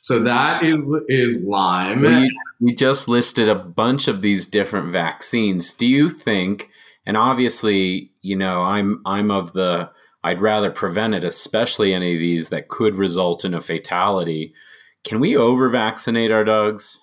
So that is is Lyme. We, we just listed a bunch of these different vaccines. Do you think? And obviously, you know, I'm I'm of the I'd rather prevent it, especially any of these that could result in a fatality. Can we over vaccinate our dogs?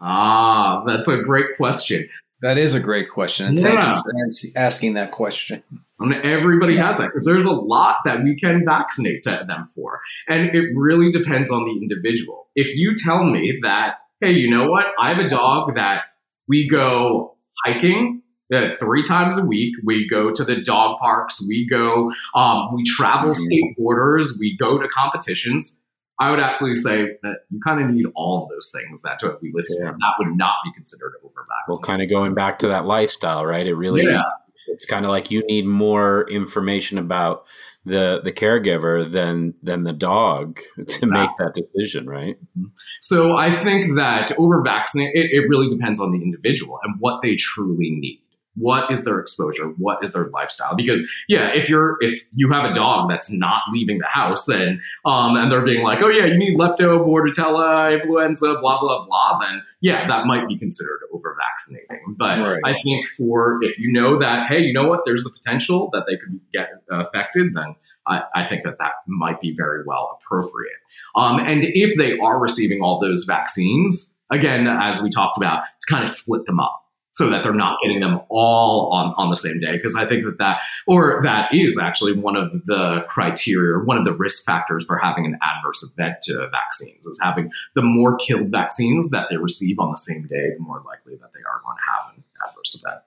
Ah, that's a great question. That is a great question. Yeah. Thank you for asking that question. Everybody has that because there's a lot that we can vaccinate them for. And it really depends on the individual. If you tell me that, hey, you know what? I have a dog that we go hiking uh, three times a week. We go to the dog parks. We go, um, we travel mm-hmm. state borders. We go to competitions. I would absolutely say that you kind of need all of those things that to be listed. Yeah. That would not be considered over Well, kind of going back to that lifestyle, right? It really, yeah. it's kind of like you need more information about the the caregiver than than the dog to exactly. make that decision, right? Mm-hmm. So I think that over vaccinate it, it really depends on the individual and what they truly need what is their exposure? What is their lifestyle? Because yeah if you're if you have a dog that's not leaving the house and um and they're being like oh yeah you need lepto bordetella influenza blah blah blah then yeah that might be considered over vaccinating but Right. i think for if you know that hey you know what? There's the potential that they could get affected then i, I think that that might be very well appropriate. Um, and if they are receiving all those vaccines again as we talked about to kind of split them up so that they're not getting them all on, on the same day. Because I think that that, or that is actually one of the criteria, one of the risk factors for having an adverse event to vaccines is having the more killed vaccines that they receive on the same day, the more likely that they are going to have an adverse event.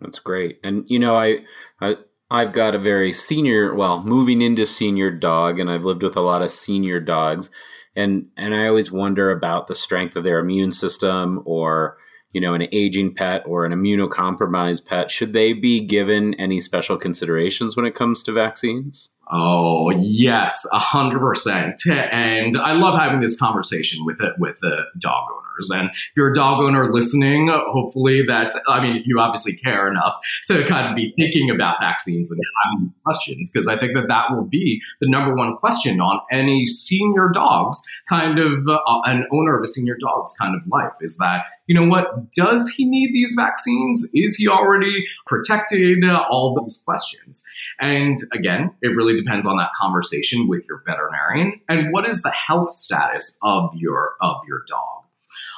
That's great. And you know, I, I I've got a very senior, well, moving into senior dog, and I've lived with a lot of senior dogs, and and I always wonder about the strength of their immune system, or you know, an aging pet or an immunocompromised pet. Should they be given any special considerations when it comes to vaccines? Oh yes, a hundred percent. And I love having this conversation with it with the dog owners. And if you're a dog owner listening, hopefully that I mean you obviously care enough to kind of be thinking about vaccines and having questions because I think that that will be the number one question on any senior dog's kind of uh, an owner of a senior dog's kind of life is that you know what does he need these vaccines? Is he already protected? All these questions. And again, it really depends on that conversation with your veterinarian and what is the health status of your of your dog.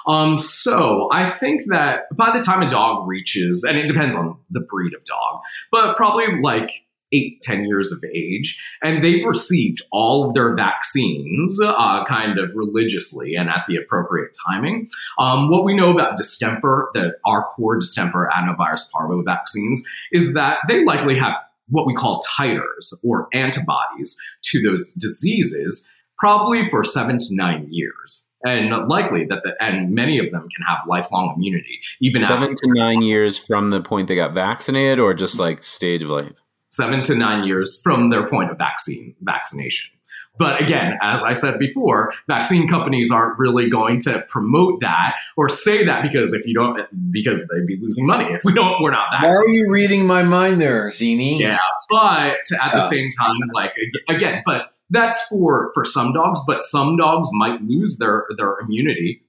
Um, so I think that by the time a dog reaches, and it depends on the breed of dog, but probably like eight, ten years of age, and they've received all of their vaccines uh, kind of religiously and at the appropriate timing. Um, what we know about distemper, that our core distemper adenovirus parvo vaccines, is that they likely have what we call titers or antibodies to those diseases probably for seven to nine years and likely that the, and many of them can have lifelong immunity even Seven after to nine years from the point they got vaccinated, or just like stage of life. seven to nine years from their point of vaccine vaccination but again as i said before vaccine companies aren't really going to promote that or say that because if you don't because they'd be losing money if we don't we're not Why vaccinated are you reading my mind there, Zenny? Yeah, but at the Yeah. same time, like again, but that's for for some dogs. But some dogs might lose their their immunity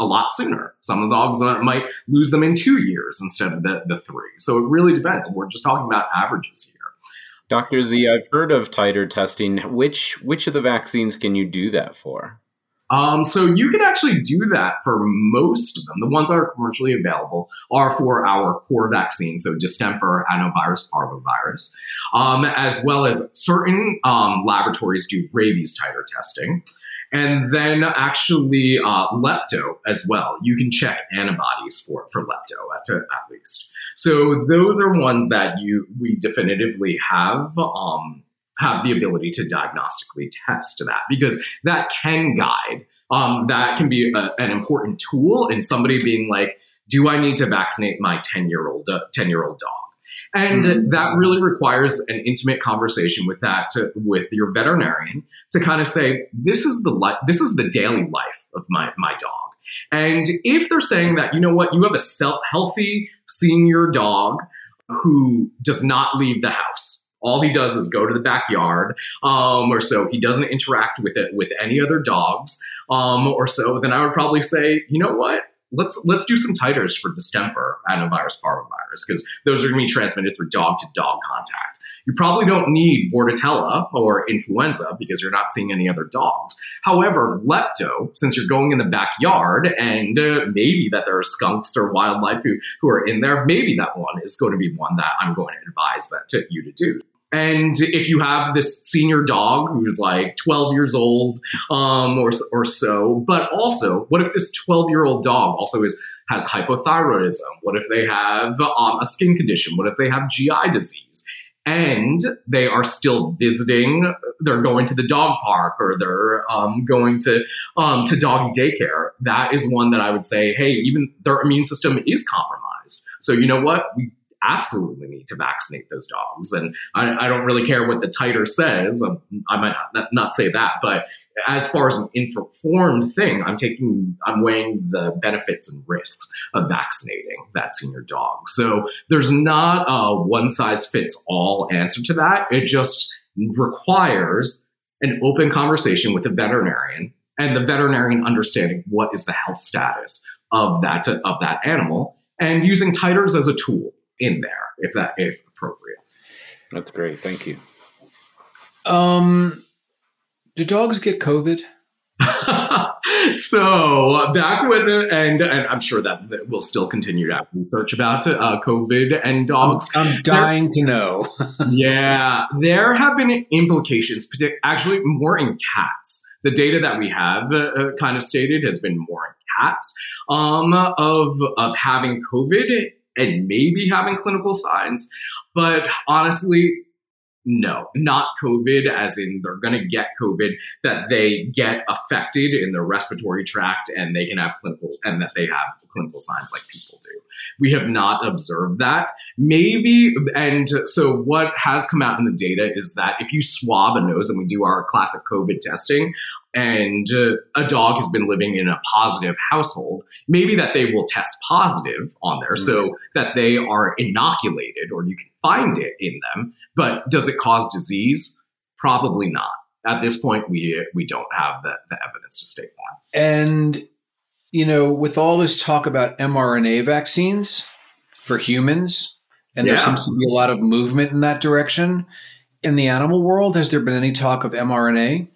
a lot sooner. Some dogs uh, might lose them in two years instead of the the three. So it really depends. We're just talking about averages here. Dr. Z, I've heard of titer testing. Which which of the vaccines can you do that for? Um, so you can actually do that for most of them. The ones that are commercially available are for our core vaccine, so distemper, adenovirus, parvovirus, um, as well as certain um, laboratories do rabies titer testing. And then actually uh, lepto as well. You can check antibodies for, for lepto at, at least. So those are ones that you we definitively have um, have the ability to diagnostically test that because that can guide. Um, that can be a, an important tool in somebody being like, "Do I need to vaccinate my ten year old ten year old dog?" And Mhm. that really requires an intimate conversation with that to, with your veterinarian to kind of say, "This is the li- this is the daily life of my my dog." And if they're saying that, you know what, you have a self healthy senior dog who does not leave the house. All he does is go to the backyard, um, or so. He doesn't interact with it with any other dogs, um, or so. Then I would probably say, you know what? Let's let's do some titers for distemper, adenovirus, parvovirus, because those are going to be transmitted through dog to dog contact. You probably don't need Bordetella or influenza because you're not seeing any other dogs. However, lepto, since you're going in the backyard and uh, maybe that there are skunks or wildlife who, who are in there, maybe that one is going to be one that I'm going to advise that to you to do. And if you have this senior dog who's like 12 years old um, or, or so, but also, what if this 12 year old dog also is has hypothyroidism? What if they have um, a skin condition? What if they have GI disease? and they are still visiting. They're going to the dog park or they're um, going to um, to doggy daycare. That is one that I would say, hey, even their immune system is compromised. So you know what? We absolutely need to vaccinate those dogs. And I, I don't really care what the titer says. Um, I might not, not say that, but as far as an informed thing, I'm taking, I'm weighing the benefits and risks of vaccinating that senior dog. So there's not a one size fits all answer to that. It just requires an open conversation with the veterinarian and the veterinarian understanding what is the health status of that of that animal and using titers as a tool in there if that if appropriate. That's great. Thank you. Um, do dogs get COVID? so back when, and and I'm sure that, that we'll still continue to have research about uh, COVID and dogs. I'm, I'm dying there, to know. yeah, there have been implications, actually more in cats. The data that we have uh, uh, kind of stated has been more in cats um, of of having COVID and maybe having clinical signs. But honestly, no, not COVID, as in they're going to get COVID, that they get affected in their respiratory tract and they can have clinical, and that they have clinical signs like people do. We have not observed that. Maybe, and so what has come out in the data is that if you swab a nose and we do our classic COVID testing, and uh, a dog has been living in a positive household, maybe that they will test positive on there mm-hmm. so that they are inoculated or you can find it in them. But does it cause disease? Probably not. At this point, we we don't have the, the evidence to state that. And you know, with all this talk about mRNA vaccines for humans, and yeah. there seems to be a lot of movement in that direction in the animal world. Has there been any talk of mRNA?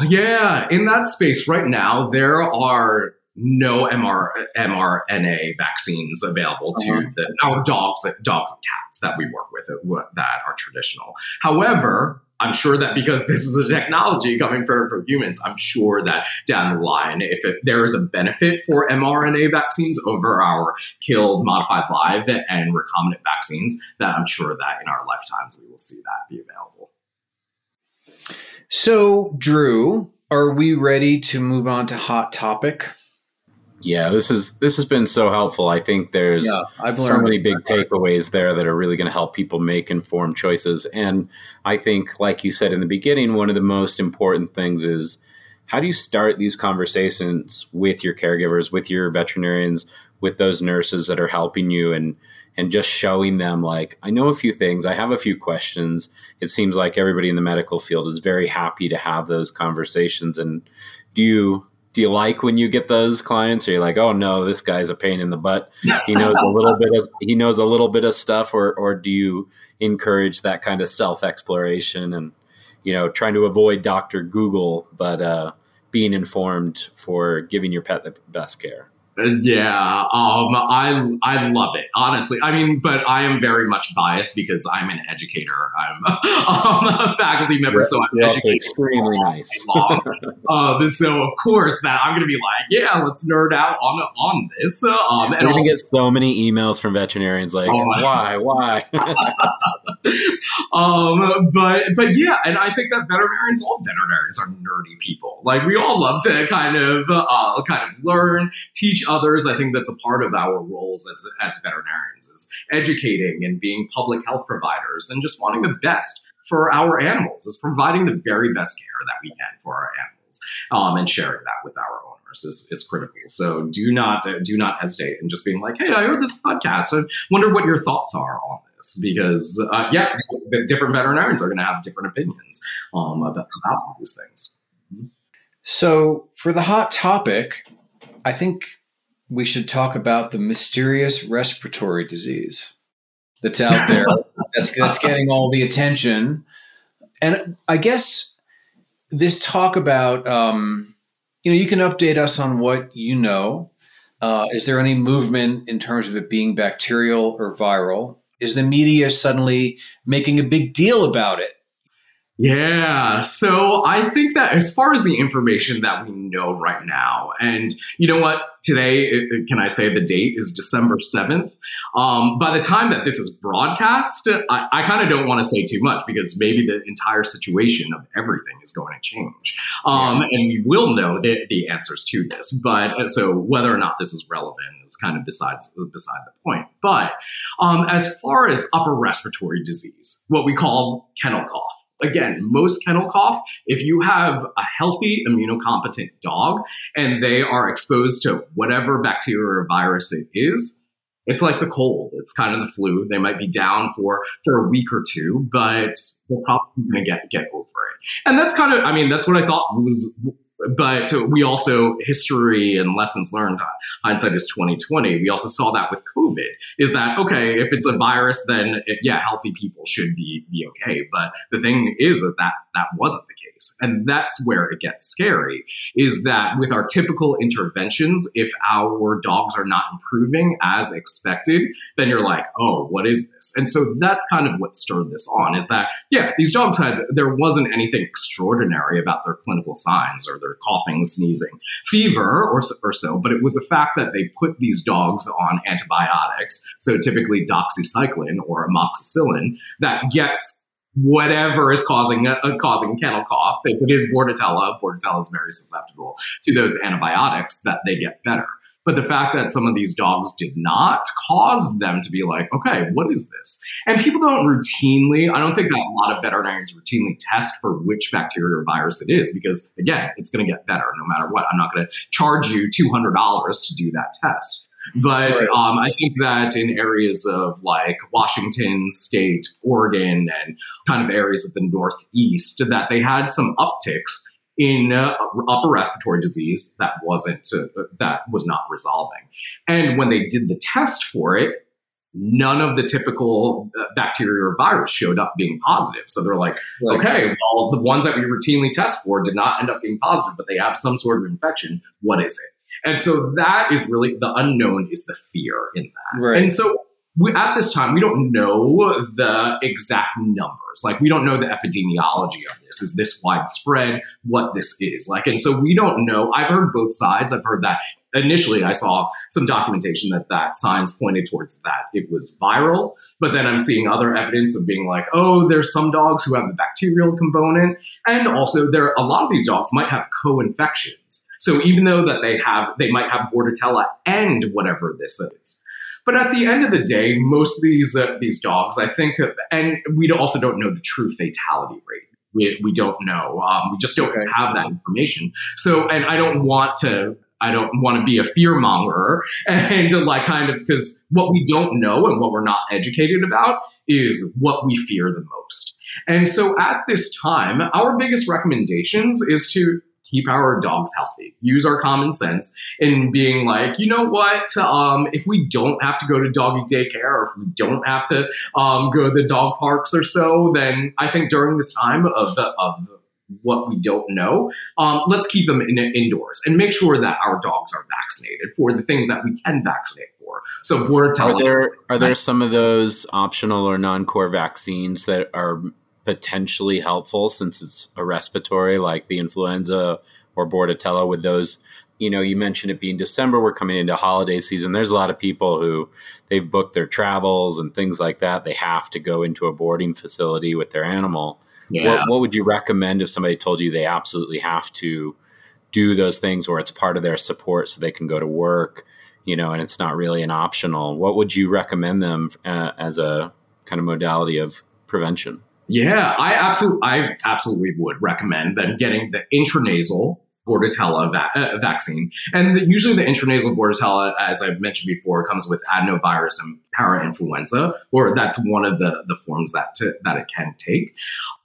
Yeah, in that space right now, there are no MR, mRNA vaccines available to uh-huh. the, our dogs, dogs and cats that we work with that are traditional. However, I'm sure that because this is a technology coming from, from humans, I'm sure that down the line, if, if there is a benefit for mRNA vaccines over our killed, modified live, and recombinant vaccines, that I'm sure that in our lifetimes we will see that be available. So, Drew, are we ready to move on to hot topic? Yeah, this is this has been so helpful. I think there's yeah, so many big takeaways there that are really going to help people make informed choices. And I think, like you said in the beginning, one of the most important things is how do you start these conversations with your caregivers, with your veterinarians, with those nurses that are helping you, and and just showing them like I know a few things, I have a few questions. It seems like everybody in the medical field is very happy to have those conversations. And do you do you like when you get those clients? Or you're like, oh no, this guy's a pain in the butt. He knows a little bit of he knows a little bit of stuff, or or do you encourage that kind of self exploration and you know trying to avoid Doctor Google, but uh, being informed for giving your pet the best care? Yeah, um, I I love it honestly. I mean, but I am very much biased because I'm an educator. I'm um, a faculty member, so I'm extremely nice. uh, so of course that I'm going to be like, yeah, let's nerd out on on this. Um, and We're get so many emails from veterinarians like, oh, why, why? um, but but yeah, and I think that veterinarians, all veterinarians, are nerdy people. Like we all love to kind of uh, kind of learn, teach others. I think that's a part of our roles as, as veterinarians is educating and being public health providers and just wanting the best for our animals, is providing the very best care that we can for our animals um, and sharing that with our owners is, is critical. So do not do not hesitate and just being like, hey, I heard this podcast. I wonder what your thoughts are on this because uh, yeah, different veterinarians are going to have different opinions um, about these things. So for the hot topic, I think we should talk about the mysterious respiratory disease that's out there that's, that's getting all the attention. And I guess this talk about, um, you know, you can update us on what you know. Uh, is there any movement in terms of it being bacterial or viral? Is the media suddenly making a big deal about it? Yeah. So I think that as far as the information that we know right now, and you know what? Today, can I say the date is December 7th? Um, by the time that this is broadcast, I, I kind of don't want to say too much because maybe the entire situation of everything is going to change. Um. And we will know the, the answers to this. But uh, so whether or not this is relevant is kind of besides, beside the point. But um, as far as upper respiratory disease, what we call kennel cough, again, most kennel cough, if you have a healthy immunocompetent dog and they are exposed to whatever bacteria or virus it is, it's like the cold. It's kind of the flu. They might be down for for a week or two, but they're probably going to get get over it. And that's kind of, I mean, that's what I thought was but we also history and lessons learned hindsight is 2020 we also saw that with covid is that okay if it's a virus then it, yeah healthy people should be be okay. But the thing is that that, that wasn't the case. And that's where it gets scary is that with our typical interventions if our dogs are not improving as expected then you're like oh what is this? And so that's kind of what stirred this on is that yeah these dogs had there wasn't anything extraordinary about their clinical signs or their coughing, sneezing, fever, or, or so, but it was the fact that they put these dogs on antibiotics, so typically doxycycline or amoxicillin, that gets whatever is causing uh, causing kennel cough. If it is Bordetella, Bordetella is very susceptible to those antibiotics that they get better. But the fact that some of these dogs did not caused them to be like, okay, what is this? And people don't routinely, I don't think that a lot of veterinarians routinely test for which bacteria or virus it is because, again, it's going to get better no matter what. I'm not going to charge you $200 to do that test. But right. um, I think that in areas of like Washington State, Oregon, and kind of areas of the Northeast, that they had some upticks in uh, upper respiratory disease that wasn't uh, that was not resolving. And when they did the test for it, none of the typical uh, bacteria or virus showed up being positive. So they're like, right. okay, well, the ones that we routinely test for did not end up being positive, but they have some sort of infection. What is it? And so that is really the unknown is the fear in that. Right. And so we, at this time, we don't know the exact numbers. Like, we don't know the epidemiology of this. Is this widespread? What this is like, and so we don't know. I've heard both sides. I've heard that initially I saw some documentation that that science pointed towards that it was viral, but then I'm seeing other evidence of being like, oh, there's some dogs who have the bacterial component, and also there a lot of these dogs might have co-infections. So even though that they have, they might have Bordetella and whatever this is. But at the end of the day, most of these uh, these dogs, I think, and we also don't know the true fatality rate. We, we don't know. Um, we just don't okay. have that information. So, and I don't want to. I don't want to be a fear monger and like kind of because what we don't know and what we're not educated about is what we fear the most. And so at this time, our biggest recommendations is to keep our dogs healthy. Use our common sense in being like, you know what? Um, if we don't have to go to doggy daycare or if we don't have to um, go to the dog parks or so, then I think during this time of the, of what we don't know, um, let's keep them in, indoors and make sure that our dogs are vaccinated for the things that we can vaccinate for. So we're telling. Are there are there some of those optional or non-core vaccines that are potentially helpful since it's a respiratory like the influenza or Bordetella with those you know you mentioned it being December we're coming into holiday season there's a lot of people who they've booked their travels and things like that they have to go into a boarding facility with their animal yeah. what, what would you recommend if somebody told you they absolutely have to do those things or it's part of their support so they can go to work you know and it's not really an optional what would you recommend them uh, as a kind of modality of prevention yeah, I absolutely, I absolutely would recommend them getting the intranasal Bordetella va- uh, vaccine. And the, usually the intranasal Bordetella, as I've mentioned before, comes with adenovirus and parainfluenza, or that's one of the, the forms that, to, that it can take,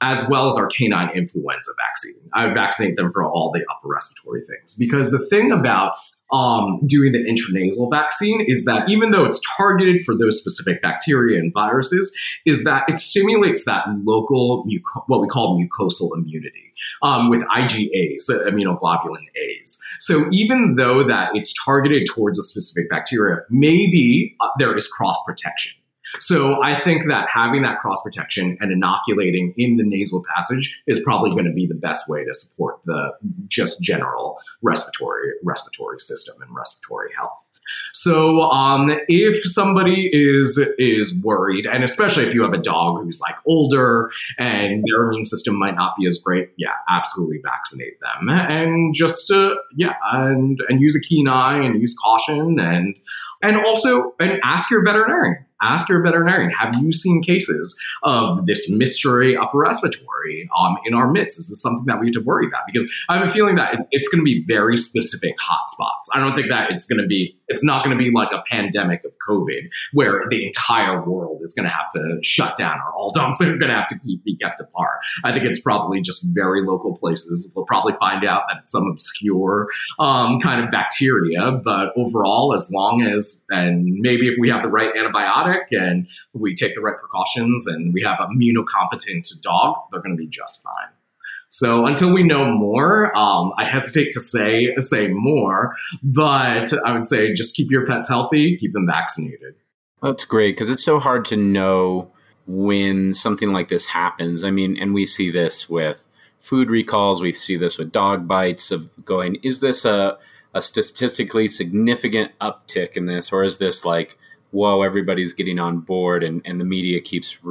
as well as our canine influenza vaccine. I would vaccinate them for all the upper respiratory things. Because the thing about um, doing the intranasal vaccine is that even though it's targeted for those specific bacteria and viruses, is that it stimulates that local, muco- what we call mucosal immunity um, with IgAs, immunoglobulin A's. So even though that it's targeted towards a specific bacteria, maybe uh, there is cross protection. So I think that having that cross protection and inoculating in the nasal passage is probably going to be the best way to support the just general respiratory respiratory system and respiratory health. So um, if somebody is is worried, and especially if you have a dog who's like older and their immune system might not be as great, yeah, absolutely vaccinate them and just uh, yeah, and and use a keen eye and use caution and and also and ask your veterinarian ask your veterinarian, have you seen cases of this mystery upper respiratory um, in our midst? Is this something that we have to worry about? Because I have a feeling that it's going to be very specific hotspots. I don't think that it's going to be, it's not going to be like a pandemic of COVID where the entire world is going to have to shut down or all dogs are going to have to keep, be kept apart. I think it's probably just very local places. We'll probably find out that it's some obscure um, kind of bacteria, but overall, as long as, and maybe if we have the right antibiotic and we take the right precautions and we have immunocompetent dog, they're going to be just fine. So until we know more, um, I hesitate to say say more, but I would say just keep your pets healthy, keep them vaccinated. That's great because it's so hard to know when something like this happens. I mean, and we see this with food recalls, we see this with dog bites of going, is this a, a statistically significant uptick in this, or is this like, whoa, everybody's getting on board and, and the media keeps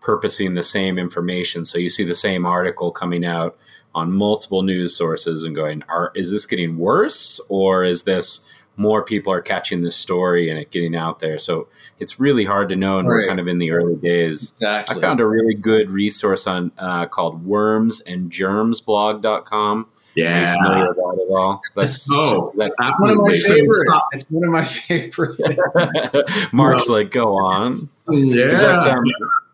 repurposing the same information. So you see the same article coming out on multiple news sources and going, are is this getting worse or is this more people are catching this story and it getting out there. So it's really hard to know, and right. we're kind of in the early days. Exactly. I found a really good resource on uh, called wormsandgermsblog.com. Yeah. Are you familiar with that at all? That's, oh, that, that's one of my favorite. It's one of my favorite. Mark's like, go on. Yeah.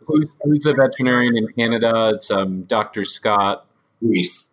Who's, who's the veterinarian in Canada? It's um, Dr. Scott Weese.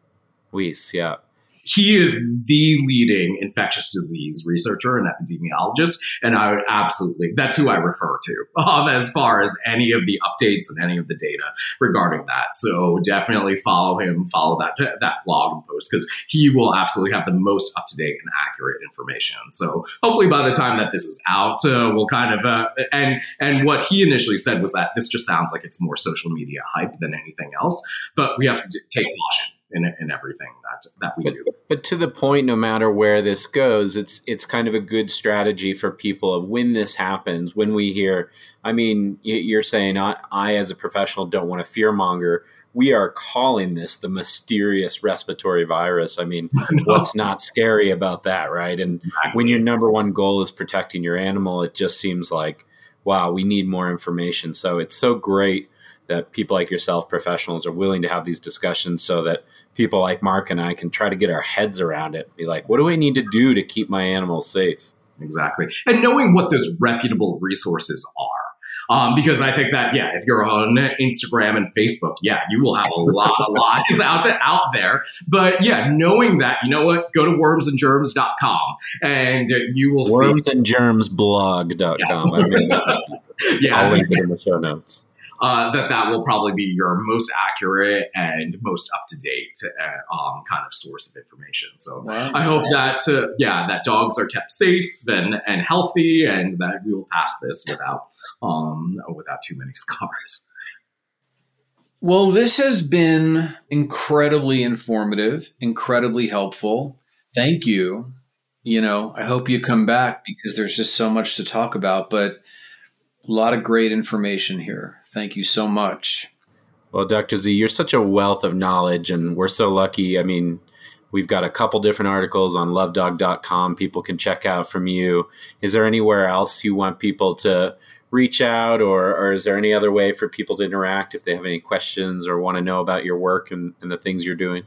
Weese, yeah he is the leading infectious disease researcher and epidemiologist, and I would absolutely that's who I refer to um, as far as any of the updates and any of the data regarding that. So definitely follow him, follow that that blog and post because he will absolutely have the most up to date and accurate information. So hopefully by the time that this is out, uh, we'll kind of uh, and and what he initially said was that this just sounds like it's more social media hype than anything else, but we have to take caution in, in everything that that we but, do. But to the point, no matter where this goes, it's it's kind of a good strategy for people of when this happens, when we hear. I mean, you're saying I, I as a professional don't want to fearmonger. We are calling this the mysterious respiratory virus. I mean, what's not scary about that, right? And exactly. when your number one goal is protecting your animal, it just seems like, wow, we need more information. So it's so great that people like yourself, professionals, are willing to have these discussions so that people like Mark and I can try to get our heads around it. Be like, what do I need to do to keep my animals safe? Exactly. And knowing what those reputable resources are. Um, because I think that, yeah, if you're on Instagram and Facebook, yeah, you will have a lot of lies out, to, out there. But yeah, knowing that, you know what, go to wormsandgerms.com and you will wormsandgermsblog.com. Yeah. I mean, yeah. I'll link it in the show notes uh, that that will probably be your most accurate and most up to date uh, um, kind of source of information. So wow. I hope that uh, yeah that dogs are kept safe and and healthy, and that we will pass this without um, without too many scars. Well, this has been incredibly informative, incredibly helpful. Thank you. You know, I hope you come back because there's just so much to talk about, but a lot of great information here. Thank you so much. Well, Dr. Z, you're such a wealth of knowledge, and we're so lucky. I mean, we've got a couple different articles on lovedog.com people can check out from you. Is there anywhere else you want people to reach out, or, or is there any other way for people to interact if they have any questions or want to know about your work and, and the things you're doing?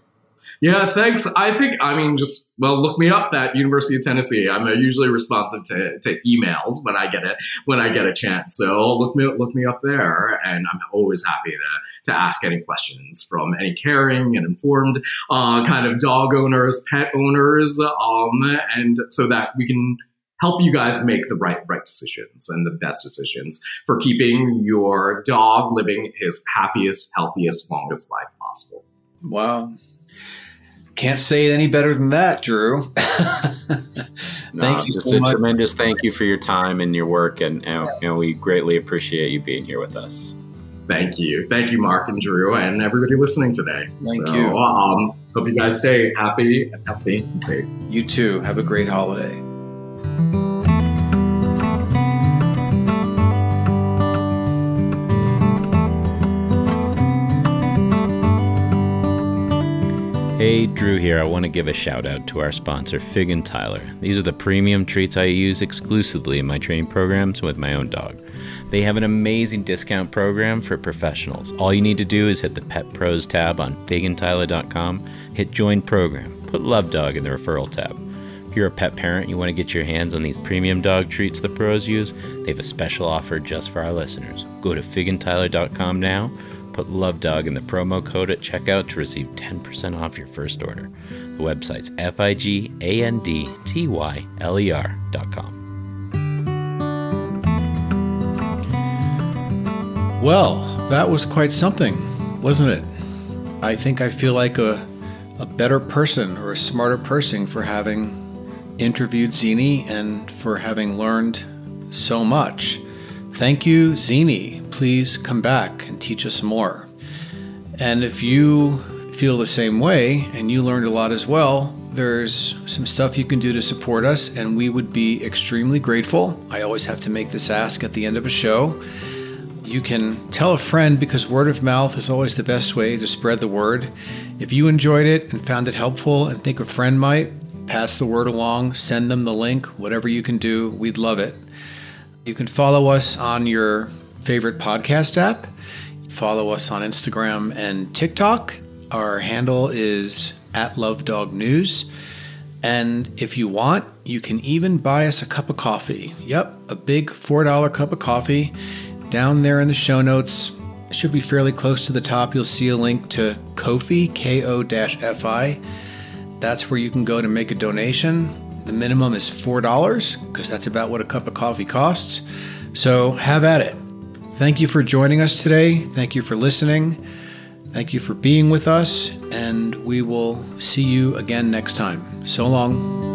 Yeah, thanks. I think, I mean, just, well, look me up at University of Tennessee. I'm usually responsive to, to emails when I get it, when I get a chance. So look me, look me up there. And I'm always happy to, to ask any questions from any caring and informed uh, kind of dog owners, pet owners, um, and so that we can help you guys make the right right decisions and the best decisions for keeping your dog living his happiest, healthiest, longest life possible. Wow. Can't say it any better than that, Drew. thank no, you so much. Tremendous thank you for your time and your work, and, and you know, we greatly appreciate you being here with us. Thank you, thank you, Mark and Drew, and everybody listening today. Thank so, you. Um, hope you guys stay happy and healthy and safe. You too. Have a great holiday. Hey, Drew here. I want to give a shout out to our sponsor, Fig and Tyler. These are the premium treats I use exclusively in my training programs with my own dog. They have an amazing discount program for professionals. All you need to do is hit the Pet Pros tab on figandtyler.com, hit Join Program, put Love Dog in the referral tab. If you're a pet parent you want to get your hands on these premium dog treats the pros use, they have a special offer just for our listeners. Go to figandtyler.com now Put Love Dog in the promo code at checkout to receive 10% off your first order. The website's F I G A N D T Y L E R dot com. Well, that was quite something, wasn't it? I think I feel like a, a better person or a smarter person for having interviewed Zenny and for having learned so much. Thank you, Zenny please come back and teach us more. And if you feel the same way and you learned a lot as well, there's some stuff you can do to support us, and we would be extremely grateful. I always have to make this ask at the end of a show. You can tell a friend because word of mouth is always the best way to spread the word. If you enjoyed it and found it helpful and think a friend might, pass the word along, send them the link, whatever you can do, we'd love it. You can follow us on your favorite podcast app. Follow us on Instagram and TikTok. Our handle is at Love Dog News. And if you want, you can even buy us a cup of coffee. Yep, a big $4 cup of coffee. Down there in the show notes, should be fairly close to the top. You'll see a link to Ko-fi, K O F I. That's where you can go to make a donation. The minimum is $4 because that's about what a cup of coffee costs. So have at it. Thank you for joining us today. Thank you for listening. Thank you for being with us, and we will see you again next time. So long.